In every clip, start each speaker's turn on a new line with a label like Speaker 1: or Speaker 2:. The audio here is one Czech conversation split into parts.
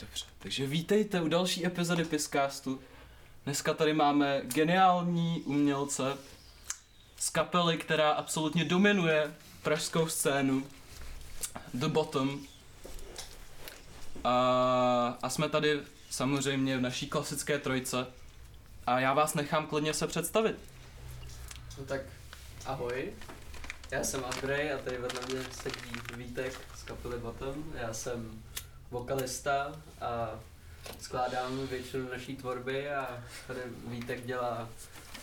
Speaker 1: Dobře, takže vítejte u další epizody Piscastu. Dneska tady máme geniální umělce z kapely, která absolutně dominuje pražskou scénu. The Bottom. A, a jsme tady samozřejmě v naší klasické trojce. A já vás nechám klidně se představit.
Speaker 2: No tak ahoj, já jsem Andrej a tady vedle mě sedí Vítek z kapely Bottom. Já jsem vokalista a skládám většinu naší tvorby a tady Vítek dělá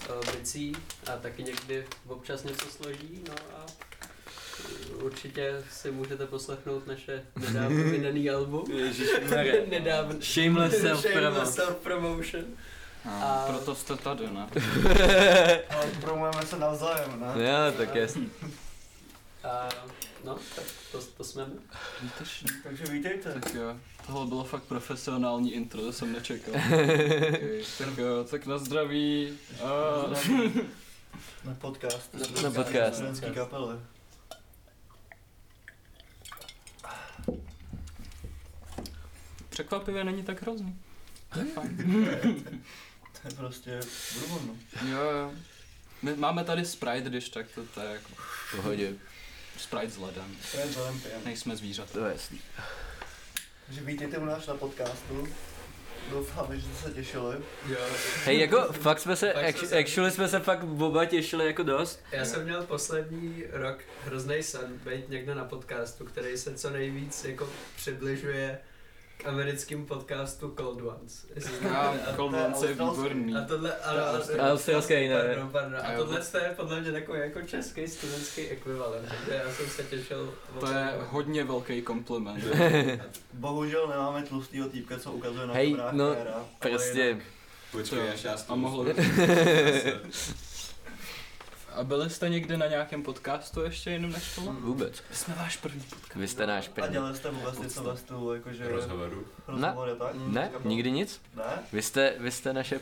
Speaker 2: uh, bicí a taky někdy občas něco složí, no a určitě si můžete poslechnout naše nedávno vydaný album. nedávno.
Speaker 3: Shameless self-promo.
Speaker 2: Shameless self-promotion.
Speaker 1: A,
Speaker 2: A-
Speaker 1: proto jste tady, ne?
Speaker 4: Ale promujeme se navzájem, ne?
Speaker 3: Jo, tak jasný.
Speaker 2: A no, tak to, to jsme my.
Speaker 1: Výtečně.
Speaker 4: Takže vítejte.
Speaker 1: Tak jo, tohle bylo fakt profesionální intro, to jsem nečekal. okay, tak jo, tak na zdraví. A...
Speaker 4: Na podcast.
Speaker 2: Na-
Speaker 3: na podcast.
Speaker 4: Studentský kapely.
Speaker 1: Překvapivě není tak hrozný. To je fajn.
Speaker 4: To je prostě bourbon, no.
Speaker 1: Jo, jo. My máme tady Sprite, když tak to, to je jako
Speaker 3: V pohodě.
Speaker 1: Sprite s ledem.
Speaker 4: To je velmi pěkný.
Speaker 1: Nejsme zvířata.
Speaker 3: To je jasný.
Speaker 4: Takže vítejte u nás na podcastu. Doufám, že jste se těšili.
Speaker 2: Jo.
Speaker 3: Hej, jako fakt jsme se,
Speaker 2: Fakt jsme se-
Speaker 3: actually jsme se fakt oba těšili jako dost.
Speaker 2: Já jsem měl poslední rok hrozný sen být někde na podcastu, který se co nejvíc jako přibližuje americkým podcastu Cold Ones.
Speaker 1: Cold Ones je výborný.
Speaker 2: A tohle, a,
Speaker 4: To je
Speaker 2: a,
Speaker 4: australský.
Speaker 3: A australský, ne?
Speaker 2: Pardon, pardon.
Speaker 1: A
Speaker 2: tohle to je podle mě takový jako český studentský ekvivalent, takže já jsem se těšil.
Speaker 1: To je hodně velký kompliment.
Speaker 4: Bohužel nemáme tlustýho týpka, co ukazuje na
Speaker 3: Hej, no,
Speaker 4: ale
Speaker 3: Prostě,
Speaker 5: Počkej, až já
Speaker 1: A mohlo. A byli jste někdy na nějakém podcastu ještě jiným než tohle?
Speaker 3: vůbec.
Speaker 1: My jsme váš první podcast.
Speaker 3: Vy jste náš
Speaker 4: A
Speaker 3: první.
Speaker 4: dělali jste vůbec něco ve stylu, jakože
Speaker 5: Rozhovoru.
Speaker 4: rozhovory, tak?
Speaker 3: Ne, nikdy nic.
Speaker 4: Ne?
Speaker 3: Vy jste, vy jste naše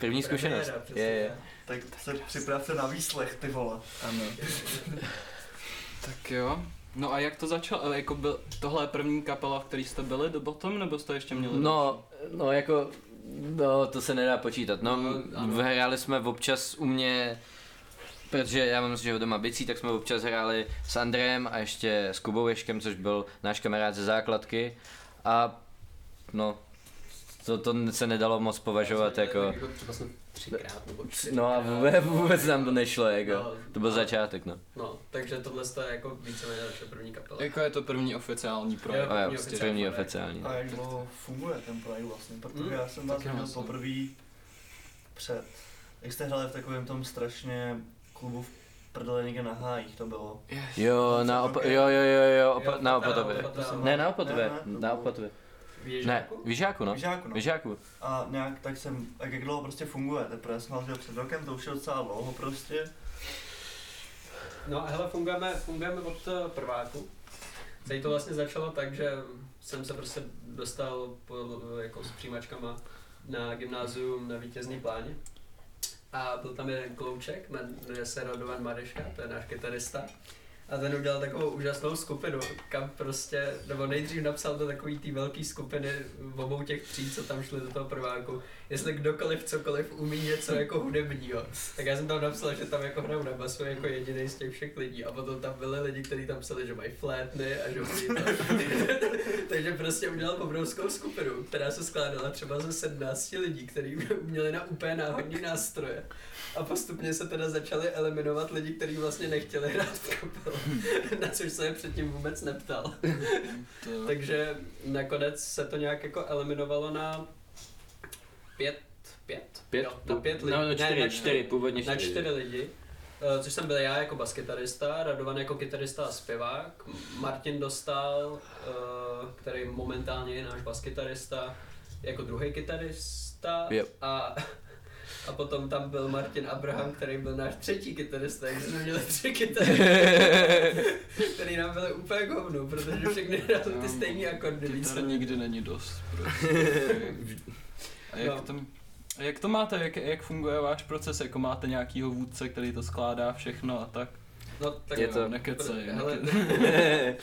Speaker 3: první zkušenost. Je, je.
Speaker 2: tak.
Speaker 4: Tak se připravte na výslech, ty vole.
Speaker 1: Ano. tak jo. No a jak to začalo? Jako byl, tohle je první kapela, v který jste byli do Bottom, nebo jste ještě měli?
Speaker 3: No, no jako, no to se nedá počítat. No,
Speaker 2: No, ano.
Speaker 3: hráli jsme občas u mě, protože já mám že ho doma bicí, tak jsme občas hráli s Andrejem a ještě s Kubou Ješkem, což byl náš kamarád ze základky. A no, to, to se nedalo moc považovat jako...
Speaker 2: Třeba jsem třikrát nebo čtyřikrát.
Speaker 3: No a vůbec, vůbec nám to nešlo, jako.
Speaker 2: No,
Speaker 3: To byl
Speaker 2: a-
Speaker 3: začátek, no.
Speaker 2: No, takže tohle je jako víceméně naše první kapela.
Speaker 1: Jako je to první oficiální projekt.
Speaker 2: Jo.
Speaker 3: A jo,
Speaker 2: První
Speaker 3: první
Speaker 2: oficiální
Speaker 3: oficiální.
Speaker 4: A jak dlouho funguje ten projekt vlastně? Protože
Speaker 2: Hmm,
Speaker 4: já jsem vás
Speaker 1: vlastně.
Speaker 4: poprvé před, jak jste hráli v takovém tom strašně klubu v prdele někde na hájích, to bylo.
Speaker 1: Yes.
Speaker 3: Jo, na opa- jo, jo, jo, jo, opa-
Speaker 2: Jo,
Speaker 3: na Opatově. Ne, na Opatově, na Opatově.
Speaker 2: V
Speaker 3: Ne,
Speaker 2: Ježáku?
Speaker 3: v Žáku, no.
Speaker 4: V Žáku, no.
Speaker 3: V Žáku.
Speaker 4: A nějak tak jsem, jak, jak dlouho prostě funguje, teprve jsem viděl před rokem, to už je docela dlouho prostě.
Speaker 2: No hele, fungujeme, fungujeme od eh, prváku. Tady to vlastně začalo tak, že jsem se prostě dostal po, jako s přijímačkama na gymnázium na vítězný pláně. A byl tam jeden klouček, jmenuje se Radovan Mareška, to je náš kytarista. A ten udělal takovou úžasnou skupinu, kam prostě, nebo nejdřív napsal do takový té velké skupiny v obou těch tří, co tam šli do toho prváku, jestli kdokoliv cokoliv umí něco jako hudebního. Tak já jsem tam napsal, že tam jako hraju na basu jako jediný z těch všech lidí a potom tam byli lidi, kteří tam psali, že mají flétny a že to. Takže prostě udělal obrovskou skupinu, která se skládala třeba ze 17 lidí, kteří měli na úplně náhodní nástroje. A postupně se teda začali eliminovat lidi, kteří vlastně nechtěli hrát v kapele, na což se je předtím vůbec neptal.
Speaker 1: To,
Speaker 2: Takže nakonec se to nějak jako eliminovalo na pět, pět?
Speaker 3: Pět?
Speaker 2: Jo, na pět lidí.
Speaker 3: No, na
Speaker 2: Ne,
Speaker 3: čtyři,
Speaker 2: na
Speaker 3: čtyři, původně
Speaker 2: Na
Speaker 3: čtyři.
Speaker 2: čtyři lidi. Eh, Což jsem byl já jako baskytarista, Radovan jako kytarista a zpěvák, Martin dostal, eh, který momentálně je náš baskytarista, jako druhý kytarista
Speaker 3: Yep.
Speaker 2: a, a potom tam byl Martin Abraham, který byl náš třetí kytarista, takže jsme měli tři kytary, který nám byly úplně hovno, protože všechny hráli ty stejné akordy
Speaker 1: Kytar
Speaker 2: více.
Speaker 1: nikdy není dost. Prostě. A jak,
Speaker 2: No.
Speaker 1: to, a jak to máte, jak, jak funguje váš proces, jako máte nějakýho vůdce, který to skládá všechno a tak?
Speaker 2: No, tak
Speaker 3: Je to-
Speaker 1: Nekecej,
Speaker 2: Hele.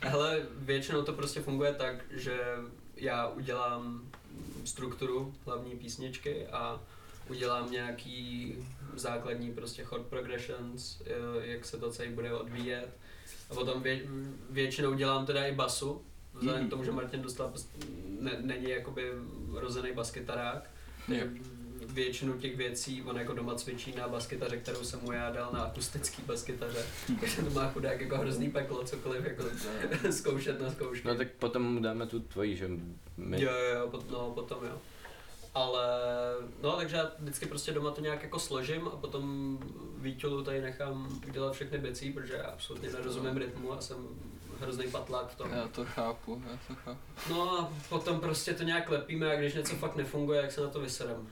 Speaker 2: Hele, většinou to prostě funguje tak, že já udělám strukturu hlavní písničky a udělám nějaký základní prostě chord progressions, eh, jak se to celý bude odvíjet. A potom vě, většinou dělám teda i basu, vzhledem
Speaker 1: Mhm.
Speaker 2: k tomu, že Martin dostal, ne, není jakoby rozený baskytarák.
Speaker 1: Jo.
Speaker 2: Většinu těch věcí on jako doma cvičí na baskytaře, kterou jsem mu já dal na akustický baskytaře. Takže to má chudák jako hrozný peklo, cokoliv jako zkoušet na zkoušky.
Speaker 3: No tak potom mu dáme tu tvoji, že my.
Speaker 2: Jo, jo, jo, pot, no, potom jo. Ale, no, takže já vždycky prostě doma to nějak jako složím a potom Vítělu tady nechám udělat všechny věci, protože já absolutně nerozumím rytmu a jsem hrozný patlák v tom.
Speaker 1: Já to chápu, já to chápu.
Speaker 2: No a potom prostě to nějak lepíme a když něco fakt nefunguje, jak se na to vyserem.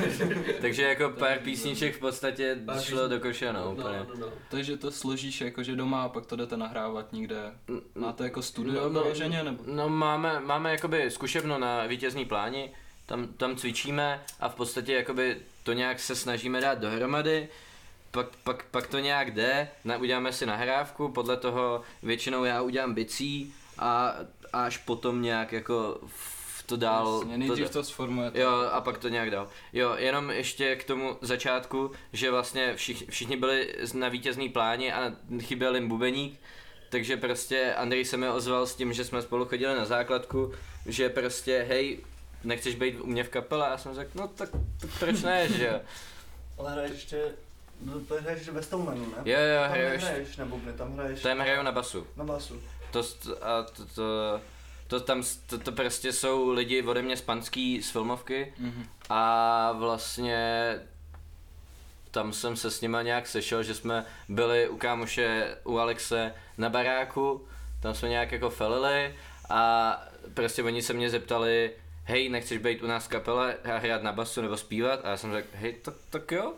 Speaker 3: Takže jako pár písniček v podstatě
Speaker 2: Pár
Speaker 3: šlo
Speaker 2: písni-
Speaker 3: do koše, no,
Speaker 2: no,
Speaker 3: úplně.
Speaker 2: no, no.
Speaker 1: Takže to složíš jakože doma a pak to jdete nahrávat někde. Máte jako studio
Speaker 3: No, no,
Speaker 1: vyloženě, nebo?
Speaker 3: No máme, máme jakoby zkušebnu na vítězný pláni, tam, tam cvičíme a v podstatě jakoby to nějak se snažíme dát dohromady, pak, pak, pak to nějak jde, na, uděláme si nahrávku, podle toho většinou já udělám bicí a, a až potom nějak jako v to dál...
Speaker 1: Jasně, nejdřív to sformujete.
Speaker 3: Jo, a pak to nějak dál. Jo, jenom ještě k tomu začátku, že vlastně všich, všichni byli na vítězný pláni a chyběl jim bubeník, takže prostě Andrej se mi ozval s tím, že jsme spolu chodili na základku, že prostě hej, nechceš být u mě v kapele? A já jsem řekl, no tak, tak proč ne, že jo.
Speaker 4: Ale hraješ ještě, no, to hraješ ještě ve Stonemanu, ne?
Speaker 3: Jo, jo,
Speaker 4: tam
Speaker 3: hraju ještě.
Speaker 4: nehraješ na bubny, tam hraješ
Speaker 3: Tam hraju na basu.
Speaker 4: na basu.
Speaker 3: To, a to, to, to tam, to, to prostě jsou lidi ode mě z Panský, z filmovky,
Speaker 1: Mhm.
Speaker 3: A vlastně tam jsem se s nima nějak sešel, že jsme byli u kámoše, u Alexe na baráku, tam jsme nějak jako felili a prostě oni se mě zeptali, hej, nechceš být u nás v kapele a hrát na basu nebo zpívat? A já jsem řekl, hej, tak, tak jo,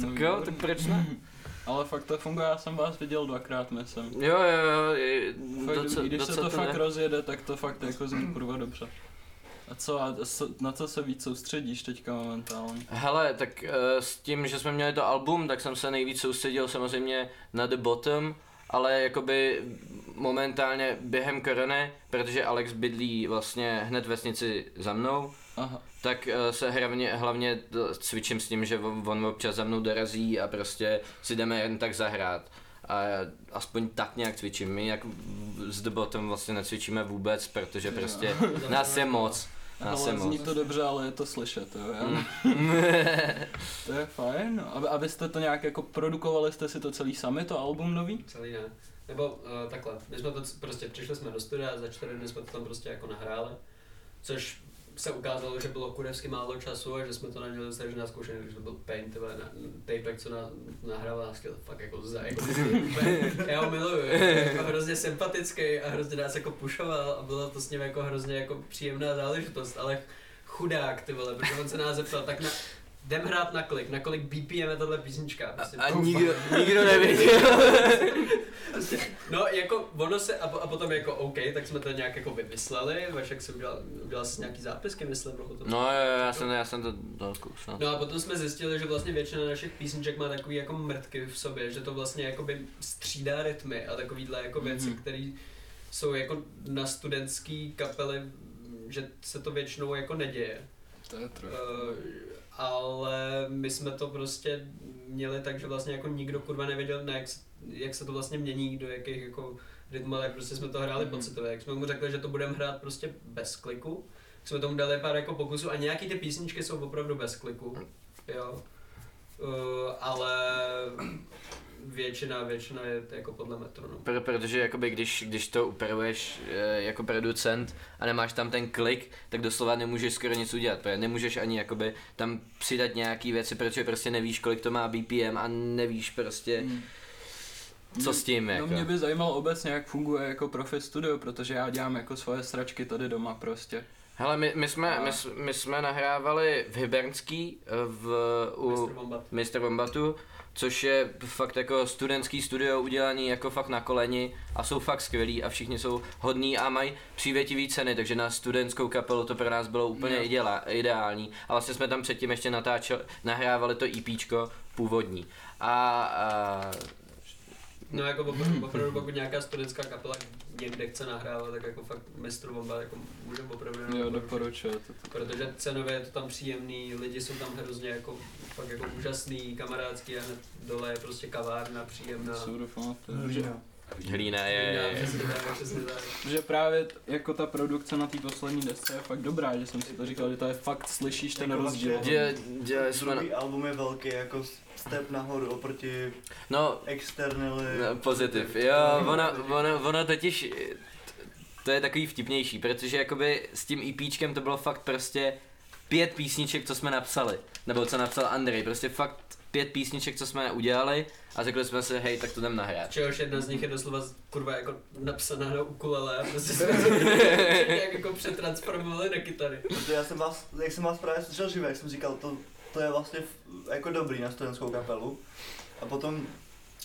Speaker 3: tak jo, tak proč ne?
Speaker 1: Ale fakt to funguje, já jsem vás viděl dvakrát, myslím.
Speaker 3: Jo, jo, jo, je-
Speaker 1: Fakt,
Speaker 3: docela,
Speaker 1: když se
Speaker 3: docela
Speaker 1: to
Speaker 3: to
Speaker 1: fakt
Speaker 3: jde.
Speaker 1: rozjede, tak to fakt jako zní kurva dobře. A co, a na co se víc soustředíš teďka momentálně?
Speaker 3: Hele, tak eh, s tím, že jsme měli to album, tak jsem se nejvíc soustředil samozřejmě na The Bottom, ale jakoby momentálně během korony, protože Alex bydlí vlastně hned vesnici za mnou,
Speaker 1: Aha,
Speaker 3: tak eh, se hlavně, hlavně cvičím s tím, že on, občas za mnou dorazí a prostě si jdeme jen tak zahrát. A aspoň tak nějak cvičím. My jak s Bottom vlastně necvičíme vůbec, protože prostě nás je moc. Je
Speaker 1: ale zní
Speaker 3: moc.
Speaker 1: to dobře, ale je to slyšet, jo. já-
Speaker 3: Mm.
Speaker 1: To je fajn, no. Aby, abyste to nějak jako produkovali jste si to celý sami, to album nový?
Speaker 2: Celý ne. Nebo uh, takhle, my jsme to prostě přišli jsme do studia a za čtyři dny jsme to tam prostě jako nahráli, což se ukázalo, že bylo kurevsky málo času a že jsme to neměli dostatečně naskoušené, když to byl Paint, tyhle, na, tapek, co na, nahrával, nás chtěl fakt jako za, jako, já ho miluju, je jako hrozně sympatický a hrozně nás jako pušoval a bylo to s ním jako hrozně jako příjemná záležitost, ale chudák ty vole, protože on se nás zeptal, tak na, jdem hrát na klik, na kolik BPM je tahle písnička. Prostě,
Speaker 3: A nikdo, nikdo nevěděl.
Speaker 2: No jako ono se, a, a potom jako OK, tak jsme to nějak jako vymysleli, Vašek si udělal, udělal si nějaký zápisky, myslím, nebo to.
Speaker 3: No jo, jo, já jsem, já jsem to dal zkoušel.
Speaker 2: No a potom jsme zjistili, že vlastně většina našich písniček má takový jako mrtky v sobě, že to vlastně jakoby střídá rytmy a takovýhle jako věci,
Speaker 1: Mhm.
Speaker 2: které jsou jako na studentský kapely, že se to většinou jako neděje.
Speaker 1: To je trochu.
Speaker 2: Uh, ale my jsme to prostě měli tak, že vlastně jako nikdo kurva nevěděl, na jak, se- jak se to vlastně mění, do jakých jako rytmů, tak prostě jsme to hráli
Speaker 1: Mhm.
Speaker 2: pocitově. Jak jsme mu řekli, že to budeme hrát prostě bez kliku, tak jsme tomu dali pár jako pokusů a nějaký ty písničky jsou opravdu bez kliku, jo. Uh, ale většina, většina je to jako podle metronu.
Speaker 3: Pro, protože jakoby když, když to upravuješ e, jako producent a nemáš tam ten klik, tak doslova nemůžeš skoro nic udělat, protože nemůžeš ani jakoby tam přidat nějaký věci, protože prostě nevíš, kolik to má BPM a nevíš prostě,
Speaker 1: Hmm.
Speaker 3: co s tím
Speaker 1: No
Speaker 3: jako.
Speaker 1: mě by zajímalo obecně, jak funguje jako profi studio, protože já dělám jako svoje sračky tady doma prostě.
Speaker 3: Hele, my, my, jsme,
Speaker 1: A-
Speaker 3: my, my jsme nahrávali v Hybernský, e, v, u
Speaker 2: Mr. Bombat.
Speaker 3: Mr. Bombatu, což je fakt jako studentský studio udělaný jako fakt na koleni a jsou fakt skvělí a všichni jsou hodní a mají přívětivý ceny, takže na studentskou kapelu to pro nás bylo úplně
Speaker 1: Jo.
Speaker 3: ideál, ideální. A vlastně jsme tam předtím ještě natáčeli, nahrávali to EPčko původní. A, a
Speaker 2: No jako opravdu, opravdu pokud nějaká studentská kapela někde chce nahrávat, tak jako fakt mistr Bomba jako může opravdu jenom
Speaker 1: Jo,
Speaker 2: doporučit.
Speaker 1: doporučuju to. to.
Speaker 2: Protože cenově je to tam příjemný, lidi jsou tam hrozně jako, fakt jako úžasný, kamarádský a hned dole je prostě kavárna příjemná.
Speaker 1: Jsou
Speaker 4: Hlína.
Speaker 3: Hlína je,
Speaker 1: že právě jako ta produkce na té poslední desce je fakt dobrá, že jsem si to říkal, že to je fakt, slyšíš ten
Speaker 4: Jako
Speaker 1: rozdíl.
Speaker 4: vlastně-
Speaker 3: Dě, dělali jsme,
Speaker 4: Druhý album je velký, jako step nahoru oproti
Speaker 3: no,
Speaker 4: externally.
Speaker 3: no, pozitiv, jo, ona, ona, ona totiž, to je takový vtipnější, protože jakoby s tím EPčkem to bylo fakt prostě pět písniček, co jsme napsali, nebo co napsal Andrej, prostě fakt pět písniček, co jsme udělali a řekli jsme si, hej, tak to jdem nahrát.
Speaker 2: Čehož jedna z nich je doslova kurva jako napsaná na ukulele a prostě jsme to nějak jako přetransformovali na kytary.
Speaker 4: Protože já jsem vás, jak jsem vás právě slyšel živě, jak jsem říkal, to, to je vlastně jako dobrý na studentskou kapelu. A potom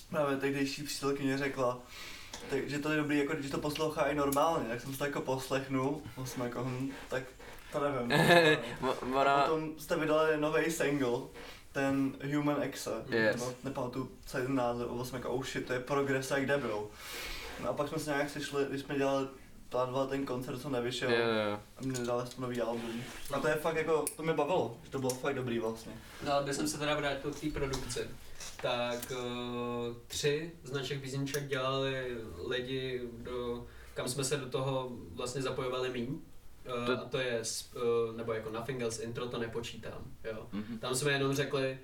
Speaker 4: právě tehdejší přítelkyně řekla, tak, že to je dobrý, jako když to poslouchá i normálně, tak jsem si to jako poslechnul, jsem jako, hm, tak to nevím. A
Speaker 3: Ona,
Speaker 4: potom jste vydali nový single, ten Human Exe,
Speaker 3: Yes.
Speaker 4: nebo nepamatuju celý ten název, a jsem jako, oh shit, to je progres jak debil. No a pak jsme se nějak sešli, když jsme dělali plánovali ten koncert, co nevyšel.
Speaker 3: jo, jo.
Speaker 4: A mě dali jsme nový album. A to je fakt jako, to mě bavilo, že to bylo fakt dobrý vlastně.
Speaker 2: No, ale když jsem se teda vrátil k té produkci, tak uh, tři z našich písniček dělali lidi, do, kam jsme se do toho vlastně zapojovali míň. Uh,
Speaker 3: To-
Speaker 2: a to je, uh, nebo jako Nothing Else Intro to nepočítám, jo.
Speaker 1: Mhm.
Speaker 2: Tam jsme jenom řekli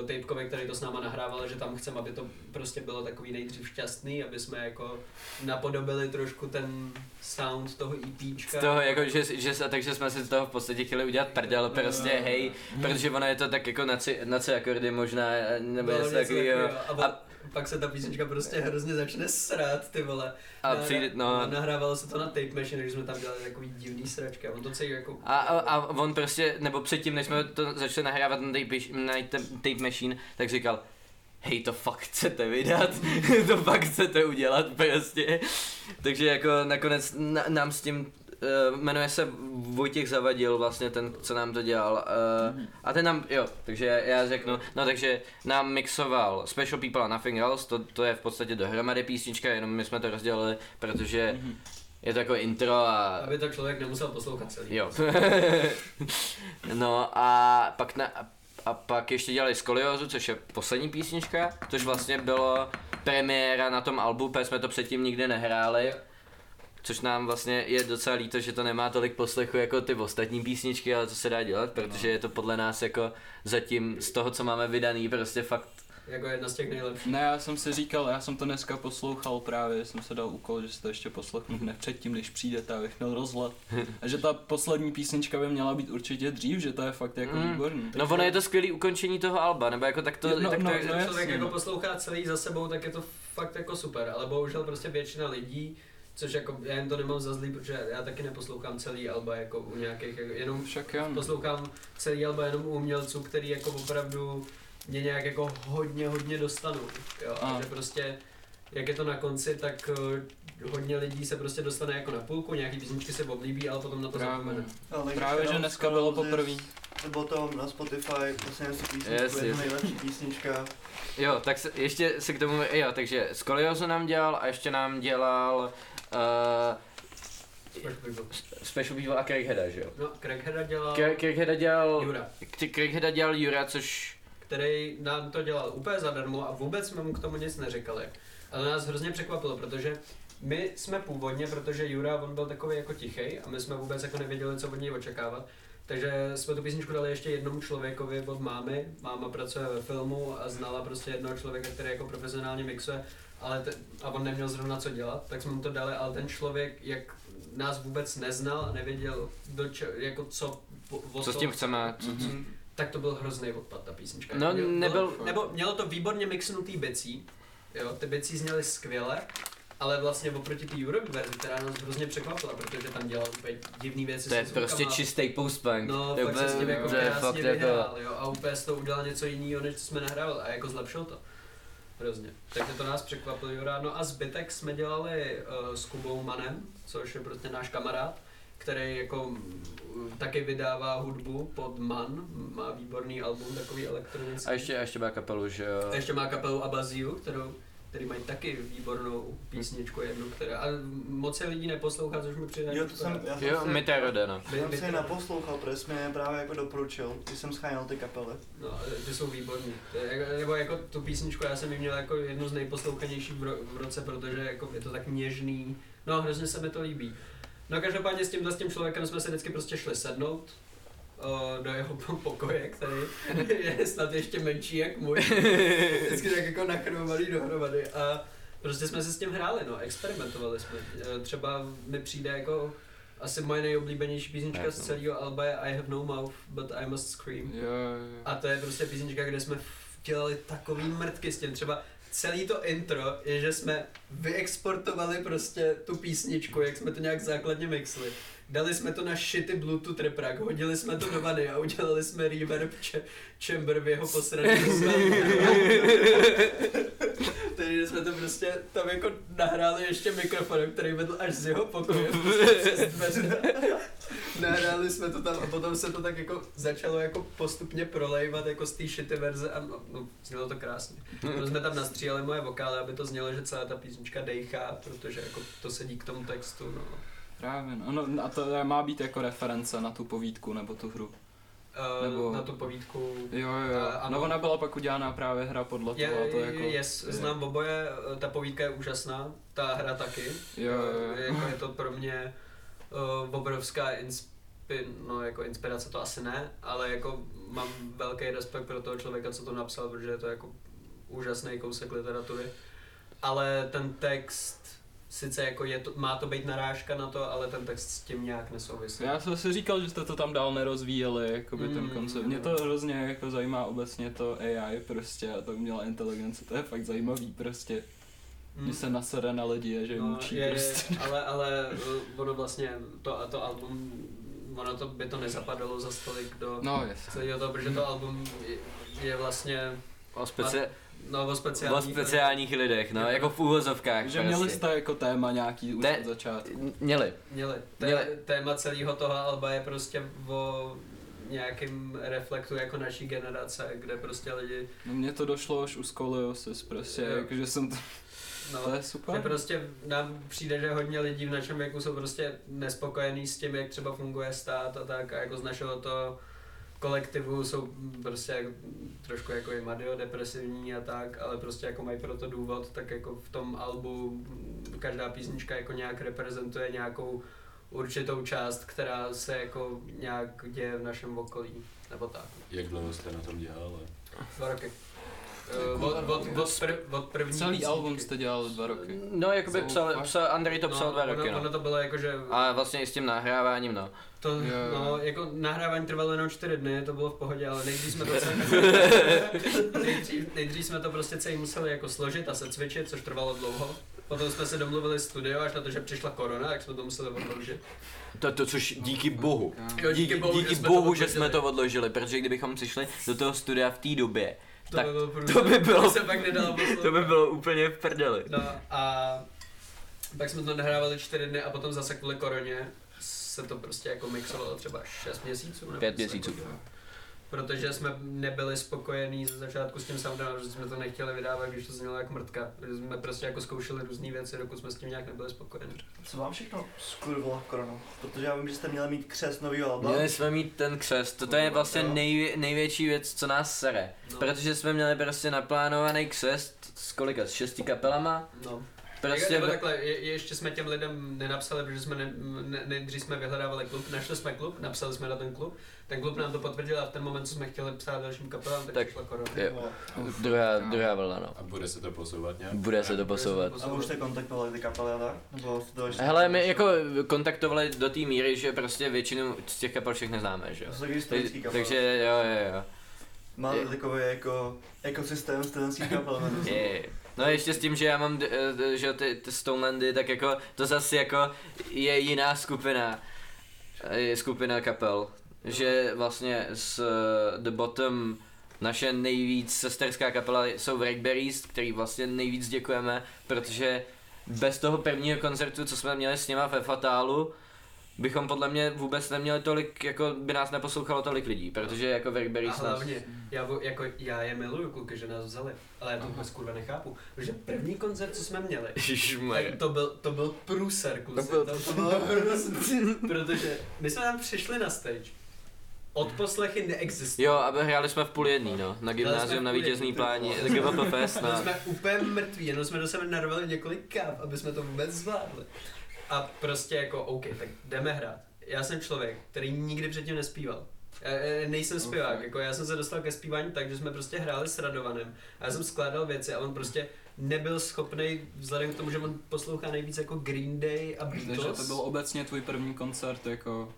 Speaker 2: uh, Tapkovi, který to s náma nahrával, že tam chceme, aby to prostě bylo takový nejdřív šťastný, aby jsme jako napodobili trošku ten sound toho EPčka.
Speaker 3: Z toho jako, že, že, takže jsme si z toho v podstatě chtěli udělat prdel, prostě hej, protože ono je to tak jako na C, na akordy možná, nebo
Speaker 2: Bylo
Speaker 3: něco takového.
Speaker 2: A, pak se ta písnička prostě hrozně začne srát, ty vole.
Speaker 3: A
Speaker 2: Na-
Speaker 3: přijde, no,
Speaker 2: Nahrávalo se to na tape machine, takže jsme tam dělali takový divný sračky a on to celý jako...
Speaker 3: A, a, a on prostě, nebo předtím, než jsme to začali nahrávat na tape, na ta- tape machine, tak říkal, hej, to fakt chcete vydat, to fakt chcete udělat prostě. Takže jako nakonec na, nám s tím, jmenuje se Vojtěch Zavadil, vlastně ten, co nám to dělal. Uh, a ten nám, jo, takže já, já řeknu, no takže nám mixoval Special People a Nothing Else, to, to je v podstatě dohromady písnička, jenom my jsme to rozdělili, protože
Speaker 1: Mhm.
Speaker 3: je to jako intro a
Speaker 2: Aby to člověk nemusel poslouchat celý.
Speaker 3: Jo. no a pak na, a pak ještě dělali Skoliozu, což je poslední písnička, což vlastně bylo premiéra na tom albu, protože jsme to předtím nikdy nehráli. Což nám vlastně je docela líto, že to nemá tolik poslechu jako ty ostatní písničky, ale co se dá dělat, protože je to podle nás jako zatím z toho, co máme vydaný, prostě fakt
Speaker 2: Jako jedna z těch nejlepších.
Speaker 1: Ne, já jsem si říkal, já jsem to dneska poslouchal právě, jsem se dal úkol, že si to ještě poslechnu hned předtím, než přijdete, abych měl rozhled. A že ta poslední písnička by měla být určitě dřív, že to je fakt jako
Speaker 3: Mm.
Speaker 1: výborný.
Speaker 3: No ono je to skvělý ukončení toho alba, nebo jako tak to,
Speaker 1: no,
Speaker 3: tak to
Speaker 1: no,
Speaker 3: je,
Speaker 2: Když
Speaker 1: no,
Speaker 2: člověk jako
Speaker 1: no.
Speaker 2: poslouchá celý za sebou, tak je to fakt jako super, ale bohužel prostě většina lidí, což jako já jen to nemám za zlý, protože já taky neposlouchám celý alba jako u nějakých, jako, jenom
Speaker 1: Však jo. no.
Speaker 2: poslouchám celý alba jenom u umělců, který jako opravdu mě nějak jako hodně, hodně dostanou, jo, a
Speaker 1: A.
Speaker 2: že prostě jak je to na konci, tak uh, hodně lidí se prostě dostane jako na půlku, nějaký písničky se oblíbí, ale potom na to
Speaker 1: Právě.
Speaker 2: zapomene.
Speaker 4: No, takže
Speaker 1: Právě, že dneska bylo poprvé.
Speaker 4: je Potom na Spotify, vlastně si písničku,
Speaker 3: Yes,
Speaker 4: je to
Speaker 3: yes.
Speaker 4: nejlepší písnička.
Speaker 3: Jo, tak se, ještě se k tomu, jo, takže Skoliozu nám dělal a ještě nám dělal uh, Special People a Craigheada, že jo?
Speaker 2: No, Craigheada dělal
Speaker 3: Craig- Craigheada dělal,
Speaker 2: Jura,
Speaker 3: Craigheada dělal Jura, což,
Speaker 2: který nám to dělal úplně zadarmo a vůbec jsme mu k tomu nic neřekali. Ale nás hrozně překvapilo, protože my jsme původně, protože Jura, on byl takový jako tichý a my jsme vůbec jako nevěděli, co od něj očekávat. Takže jsme tu písničku dali ještě jednomu člověkovi od mámy. Máma pracuje ve filmu a znala prostě jednoho člověka, který jako profesionálně mixuje, ale te, a on neměl zrovna co dělat, tak jsme mu to dali, ale ten člověk, jak nás vůbec neznal a nevěděl, do če, jako co, o, o
Speaker 3: co s
Speaker 2: to-
Speaker 3: tím chceme, co, co,
Speaker 4: Mhm.
Speaker 2: tak to byl hrozný odpad, ta písnička.
Speaker 3: No,
Speaker 2: Měl-
Speaker 3: nebyl-
Speaker 2: Bylo, nebo mělo to výborně mixnutý bicí, jo, ty bicí zněly skvěle, ale vlastně oproti té Europe verzi, která nás hrozně překvapila, protože tam dělal úplně divný věci
Speaker 3: to je prostě čistý post-punk.
Speaker 2: No,
Speaker 3: to je
Speaker 2: fakt se s tím jako krásně
Speaker 3: fakt
Speaker 2: vyhrál,
Speaker 3: jako,
Speaker 2: jo, a úplně z toho udělal něco jiného, než co jsme nahrávali, a jako zlepšil to. Hrozně. Takže to nás překvapilo, Jura. No a zbytek jsme dělali uh, s Kubou Manem, což je prostě náš kamarád, který jako mm, taky vydává hudbu pod Man, má výborný album, takový elektronický.
Speaker 3: a ještě, a ještě má kapelu, že jo?
Speaker 2: A ještě má kapelu Abaziu, kterou který mají taky výbornou písničku jednu, která a moc se lidí neposlouchá, což mi přijde.
Speaker 4: Jo, to jsem, já jsem
Speaker 3: Jo, Terode, no.
Speaker 2: By-
Speaker 4: Já jsem je naposlouchal, protože jsi mě právě jako doporučil, když jsem scháněl ty kapely.
Speaker 2: No, ty jsou výborní. To je jako- Nebo jako tu písničku, já jsem ji měl jako jednu z nejposlouchanějších v, ro- v roce, protože jako je to tak něžný. No, hrozně se mi to líbí. No každopádně s tímhle s tím člověkem jsme se vždycky prostě šli sednout o, do jeho po- pokoje, který je snad ještě menší jak můj. Vždycky tak jako nachromovaný dohromady a prostě jsme se s tím hráli, no, experimentovali jsme. E, Třeba mi přijde jako asi moje nejoblíbenější písnička z celého alba je I have no mouth, but I must scream.
Speaker 1: Jo, jo.
Speaker 2: A to je prostě písnička, kde jsme dělali takový mrtky s tím. Třeba celý to intro je, že jsme vyexportovali prostě tu písničku, jak jsme to nějak základně mixli. Dali jsme to na shitty Bluetooth reprak, hodili jsme to do vany a udělali jsme reverb če- chamber v jeho posraný Takže jsme to prostě tam jako nahráli ještě mikrofonem, který vedl až z jeho pokoje. Nahráli jsme to tam a potom se to tak jako začalo jako postupně prolejvat jako z té shitty verze a no, no znělo to krásně. Protože jsme tam nastříhali moje vokály, aby to znělo, že celá ta písnička dejchá, protože jako to sedí k tomu textu, no.
Speaker 1: Právě, no. no. A to má být jako reference na tu povídku nebo tu hru.
Speaker 2: Uh,
Speaker 1: Nebo-
Speaker 2: Na tu povídku.
Speaker 1: Jo, jo,
Speaker 2: A- ano.
Speaker 1: no ona byla pak udělána právě hra podle
Speaker 2: Je,
Speaker 1: toho, to
Speaker 2: je,
Speaker 1: jako...
Speaker 2: je, znám oboje, ta povídka je úžasná, ta hra taky.
Speaker 1: Jo, jo, jo.
Speaker 2: Je, jako je to pro mě uh, obrovská inspi, no, jako inspirace to asi ne, ale jako mám velký respekt pro toho člověka, co to napsal, protože je to jako úžasný kousek literatury. Ale ten text, sice jako je to, má to být narážka na to, ale ten text s tím nějak nesouvisí.
Speaker 1: Já jsem si říkal, že jste to tam dál nerozvíjeli, jakoby ten
Speaker 2: Mm.
Speaker 1: koncept. Mě to hrozně jako zajímá obecně to AI prostě a to umělá inteligence, to je fakt zajímavý prostě.
Speaker 2: Hmm.
Speaker 1: Že se nasede na lidi a že
Speaker 2: No,
Speaker 1: mučí
Speaker 2: je,
Speaker 1: prostě.
Speaker 2: je, ale, ale uh, ono vlastně, to, a to album, ono to by to nezapadalo za stolik do
Speaker 1: No, jasně.
Speaker 2: celého toho, protože to album je, je vlastně
Speaker 3: O, speci-
Speaker 2: no, o
Speaker 3: o
Speaker 2: speciálních,
Speaker 3: speciálních lidech, no, jako v úvozovkách.
Speaker 1: Že měli
Speaker 3: prostě.
Speaker 1: jste jako téma nějaký už
Speaker 3: Te-
Speaker 1: od začátku.
Speaker 3: Měli.
Speaker 2: Měli. Té,
Speaker 3: Měli.
Speaker 2: Téma celého toho alba je prostě o nějakým reflektu jako naší generace, kde prostě lidi,
Speaker 1: No mně to došlo už u skoliosis prostě, jakože jsem to,
Speaker 2: no,
Speaker 1: to je
Speaker 2: že
Speaker 1: super.
Speaker 2: prostě nám přijde, že hodně lidí v našem věku jsou prostě nespokojení s tím, jak třeba funguje stát a tak a jako z našeho to kolektivu jsou prostě jako, trošku jako i depresivní a tak, ale prostě jako mají pro to důvod, tak jako v tom albu každá písnička jako nějak reprezentuje nějakou určitou část, která se jako nějak děje v našem okolí, nebo tak.
Speaker 5: Jak dlouho jste na tom dělali?
Speaker 2: Dva roky. Eh, Od, od, od, prv, od první
Speaker 1: Celý
Speaker 2: písničky.
Speaker 1: album jste dělal dva roky.
Speaker 3: No, jakoby
Speaker 1: Jsou
Speaker 3: psal, psal, Andrej to psal
Speaker 2: no,
Speaker 3: dva
Speaker 2: ono,
Speaker 3: roky, no.
Speaker 2: Ono to bylo jako, že
Speaker 3: A vlastně i s tím nahráváním, no.
Speaker 2: To,
Speaker 1: jo.
Speaker 2: no, jako nahrávání trvalo jenom čtyři dny, to bylo v pohodě, ale nejdřív jsme to celý, nejdřív, nejdřív jsme to prostě celý museli jako složit a secvičit, což trvalo dlouho. Potom jsme se domluvili studio, až na to, že přišla korona, tak jsme to museli odložit.
Speaker 3: To, to což díky bohu.
Speaker 2: Jo,
Speaker 3: Díky, díky
Speaker 2: jsme
Speaker 3: bohu,
Speaker 2: to
Speaker 3: že jsme
Speaker 2: odložili.
Speaker 3: to odložili, protože kdybychom přišli do toho studia v té době,
Speaker 2: To
Speaker 3: tak
Speaker 2: by bylo, průser.
Speaker 3: to by bylo-
Speaker 2: se pak nedalo poslouchat.
Speaker 3: to by bylo úplně v prdeli.
Speaker 2: No a pak jsme to nahrávali čtyři dny a potom zase kvůli koroně se to prostě jako mixovalo třeba 6 měsíců. nebo
Speaker 3: Pět měsíců.
Speaker 2: takového. Protože jsme nebyli spokojení ze začátku s tím soundem, že jsme to nechtěli vydávat, když to znělo jako mrtka. Že jsme prostě jako zkoušeli různé věci, dokud jsme s tím nějak nebyli spokojení.
Speaker 4: Co vám všechno skurvilo koronu? Protože já vím, že jste měli mít křest novýho alba.
Speaker 3: Měli jsme mít ten křest, to, to je vlastně nej, největší věc, co nás sere.
Speaker 2: No,
Speaker 3: Protože jsme měli prostě naplánovaný křest s kolika, s šesti kapelama.
Speaker 2: no.
Speaker 3: Prostě
Speaker 2: Nebo takhle, je, ještě jsme těm lidem nenapsali, protože jsme ne, ne, nejdřív jsme vyhledávali klub, našli jsme klub, napsali jsme na ten klub, ten klub nám to potvrdil a v ten moment, co jsme chtěli psát dalším kapelám, tak,
Speaker 3: Tak-
Speaker 2: přišla korona.
Speaker 3: jo, druhá, druhá vlna, no.
Speaker 5: A bude se to posouvat nějak?
Speaker 3: Bude se to posouvat.
Speaker 4: A už jste kontaktovali ty kapely a tak? Nebo jste to ještě...
Speaker 3: Hele, my jako kontaktovali do té míry, že prostě většinu z těch kapel všech neznáme, že jo. Tak, takže jo, jo, jo.
Speaker 4: Máte takový jako ekosystém studentských kapel.
Speaker 3: Je. No ještě s tím, že já mám, d- že ty, ty Stonelandy, tak jako to zase jako je jiná skupina, je skupina kapel, že vlastně s eh, The Bottom naše nejvíc sesterská kapela jsou Wreckberries, který vlastně nejvíc děkujeme, protože bez toho prvního koncertu, co jsme měli s nima ve Fatálu, bychom podle mě vůbec neměli tolik, jako by nás neposlouchalo tolik lidí, protože jako
Speaker 2: A
Speaker 3: Verberry nás...
Speaker 2: hlavně, já, jako, já je miluju kluky, že nás vzali, ale já to vůbec kurva nechápu, protože první koncert, co jsme měli, tak to byl, to byl průser, kluci,
Speaker 3: To byl-
Speaker 2: to, to bylo hrozný, protože my jsme tam přišli na stage, odposlechy neexistují.
Speaker 3: Jo, a hráli jsme v půl jedný, no, na gymnázium na vítězný pláni, GVP Fest, no.
Speaker 2: jsme úplně mrtví, jenom jsme do sebe narvali několik káv, aby jsme to vůbec zvládli. A prostě jako, OK, tak jdeme hrát. Já jsem člověk, který nikdy předtím nespíval. Já, nejsem zpěvák, jako já jsem se dostal ke zpívání tak, že jsme prostě hráli s Radovanem a já jsem skládal věci a on prostě nebyl schopný, vzhledem k tomu, že on poslouchá nejvíc jako Green Day a
Speaker 1: Takže
Speaker 2: Beatles.
Speaker 1: to byl obecně tvůj první koncert, jako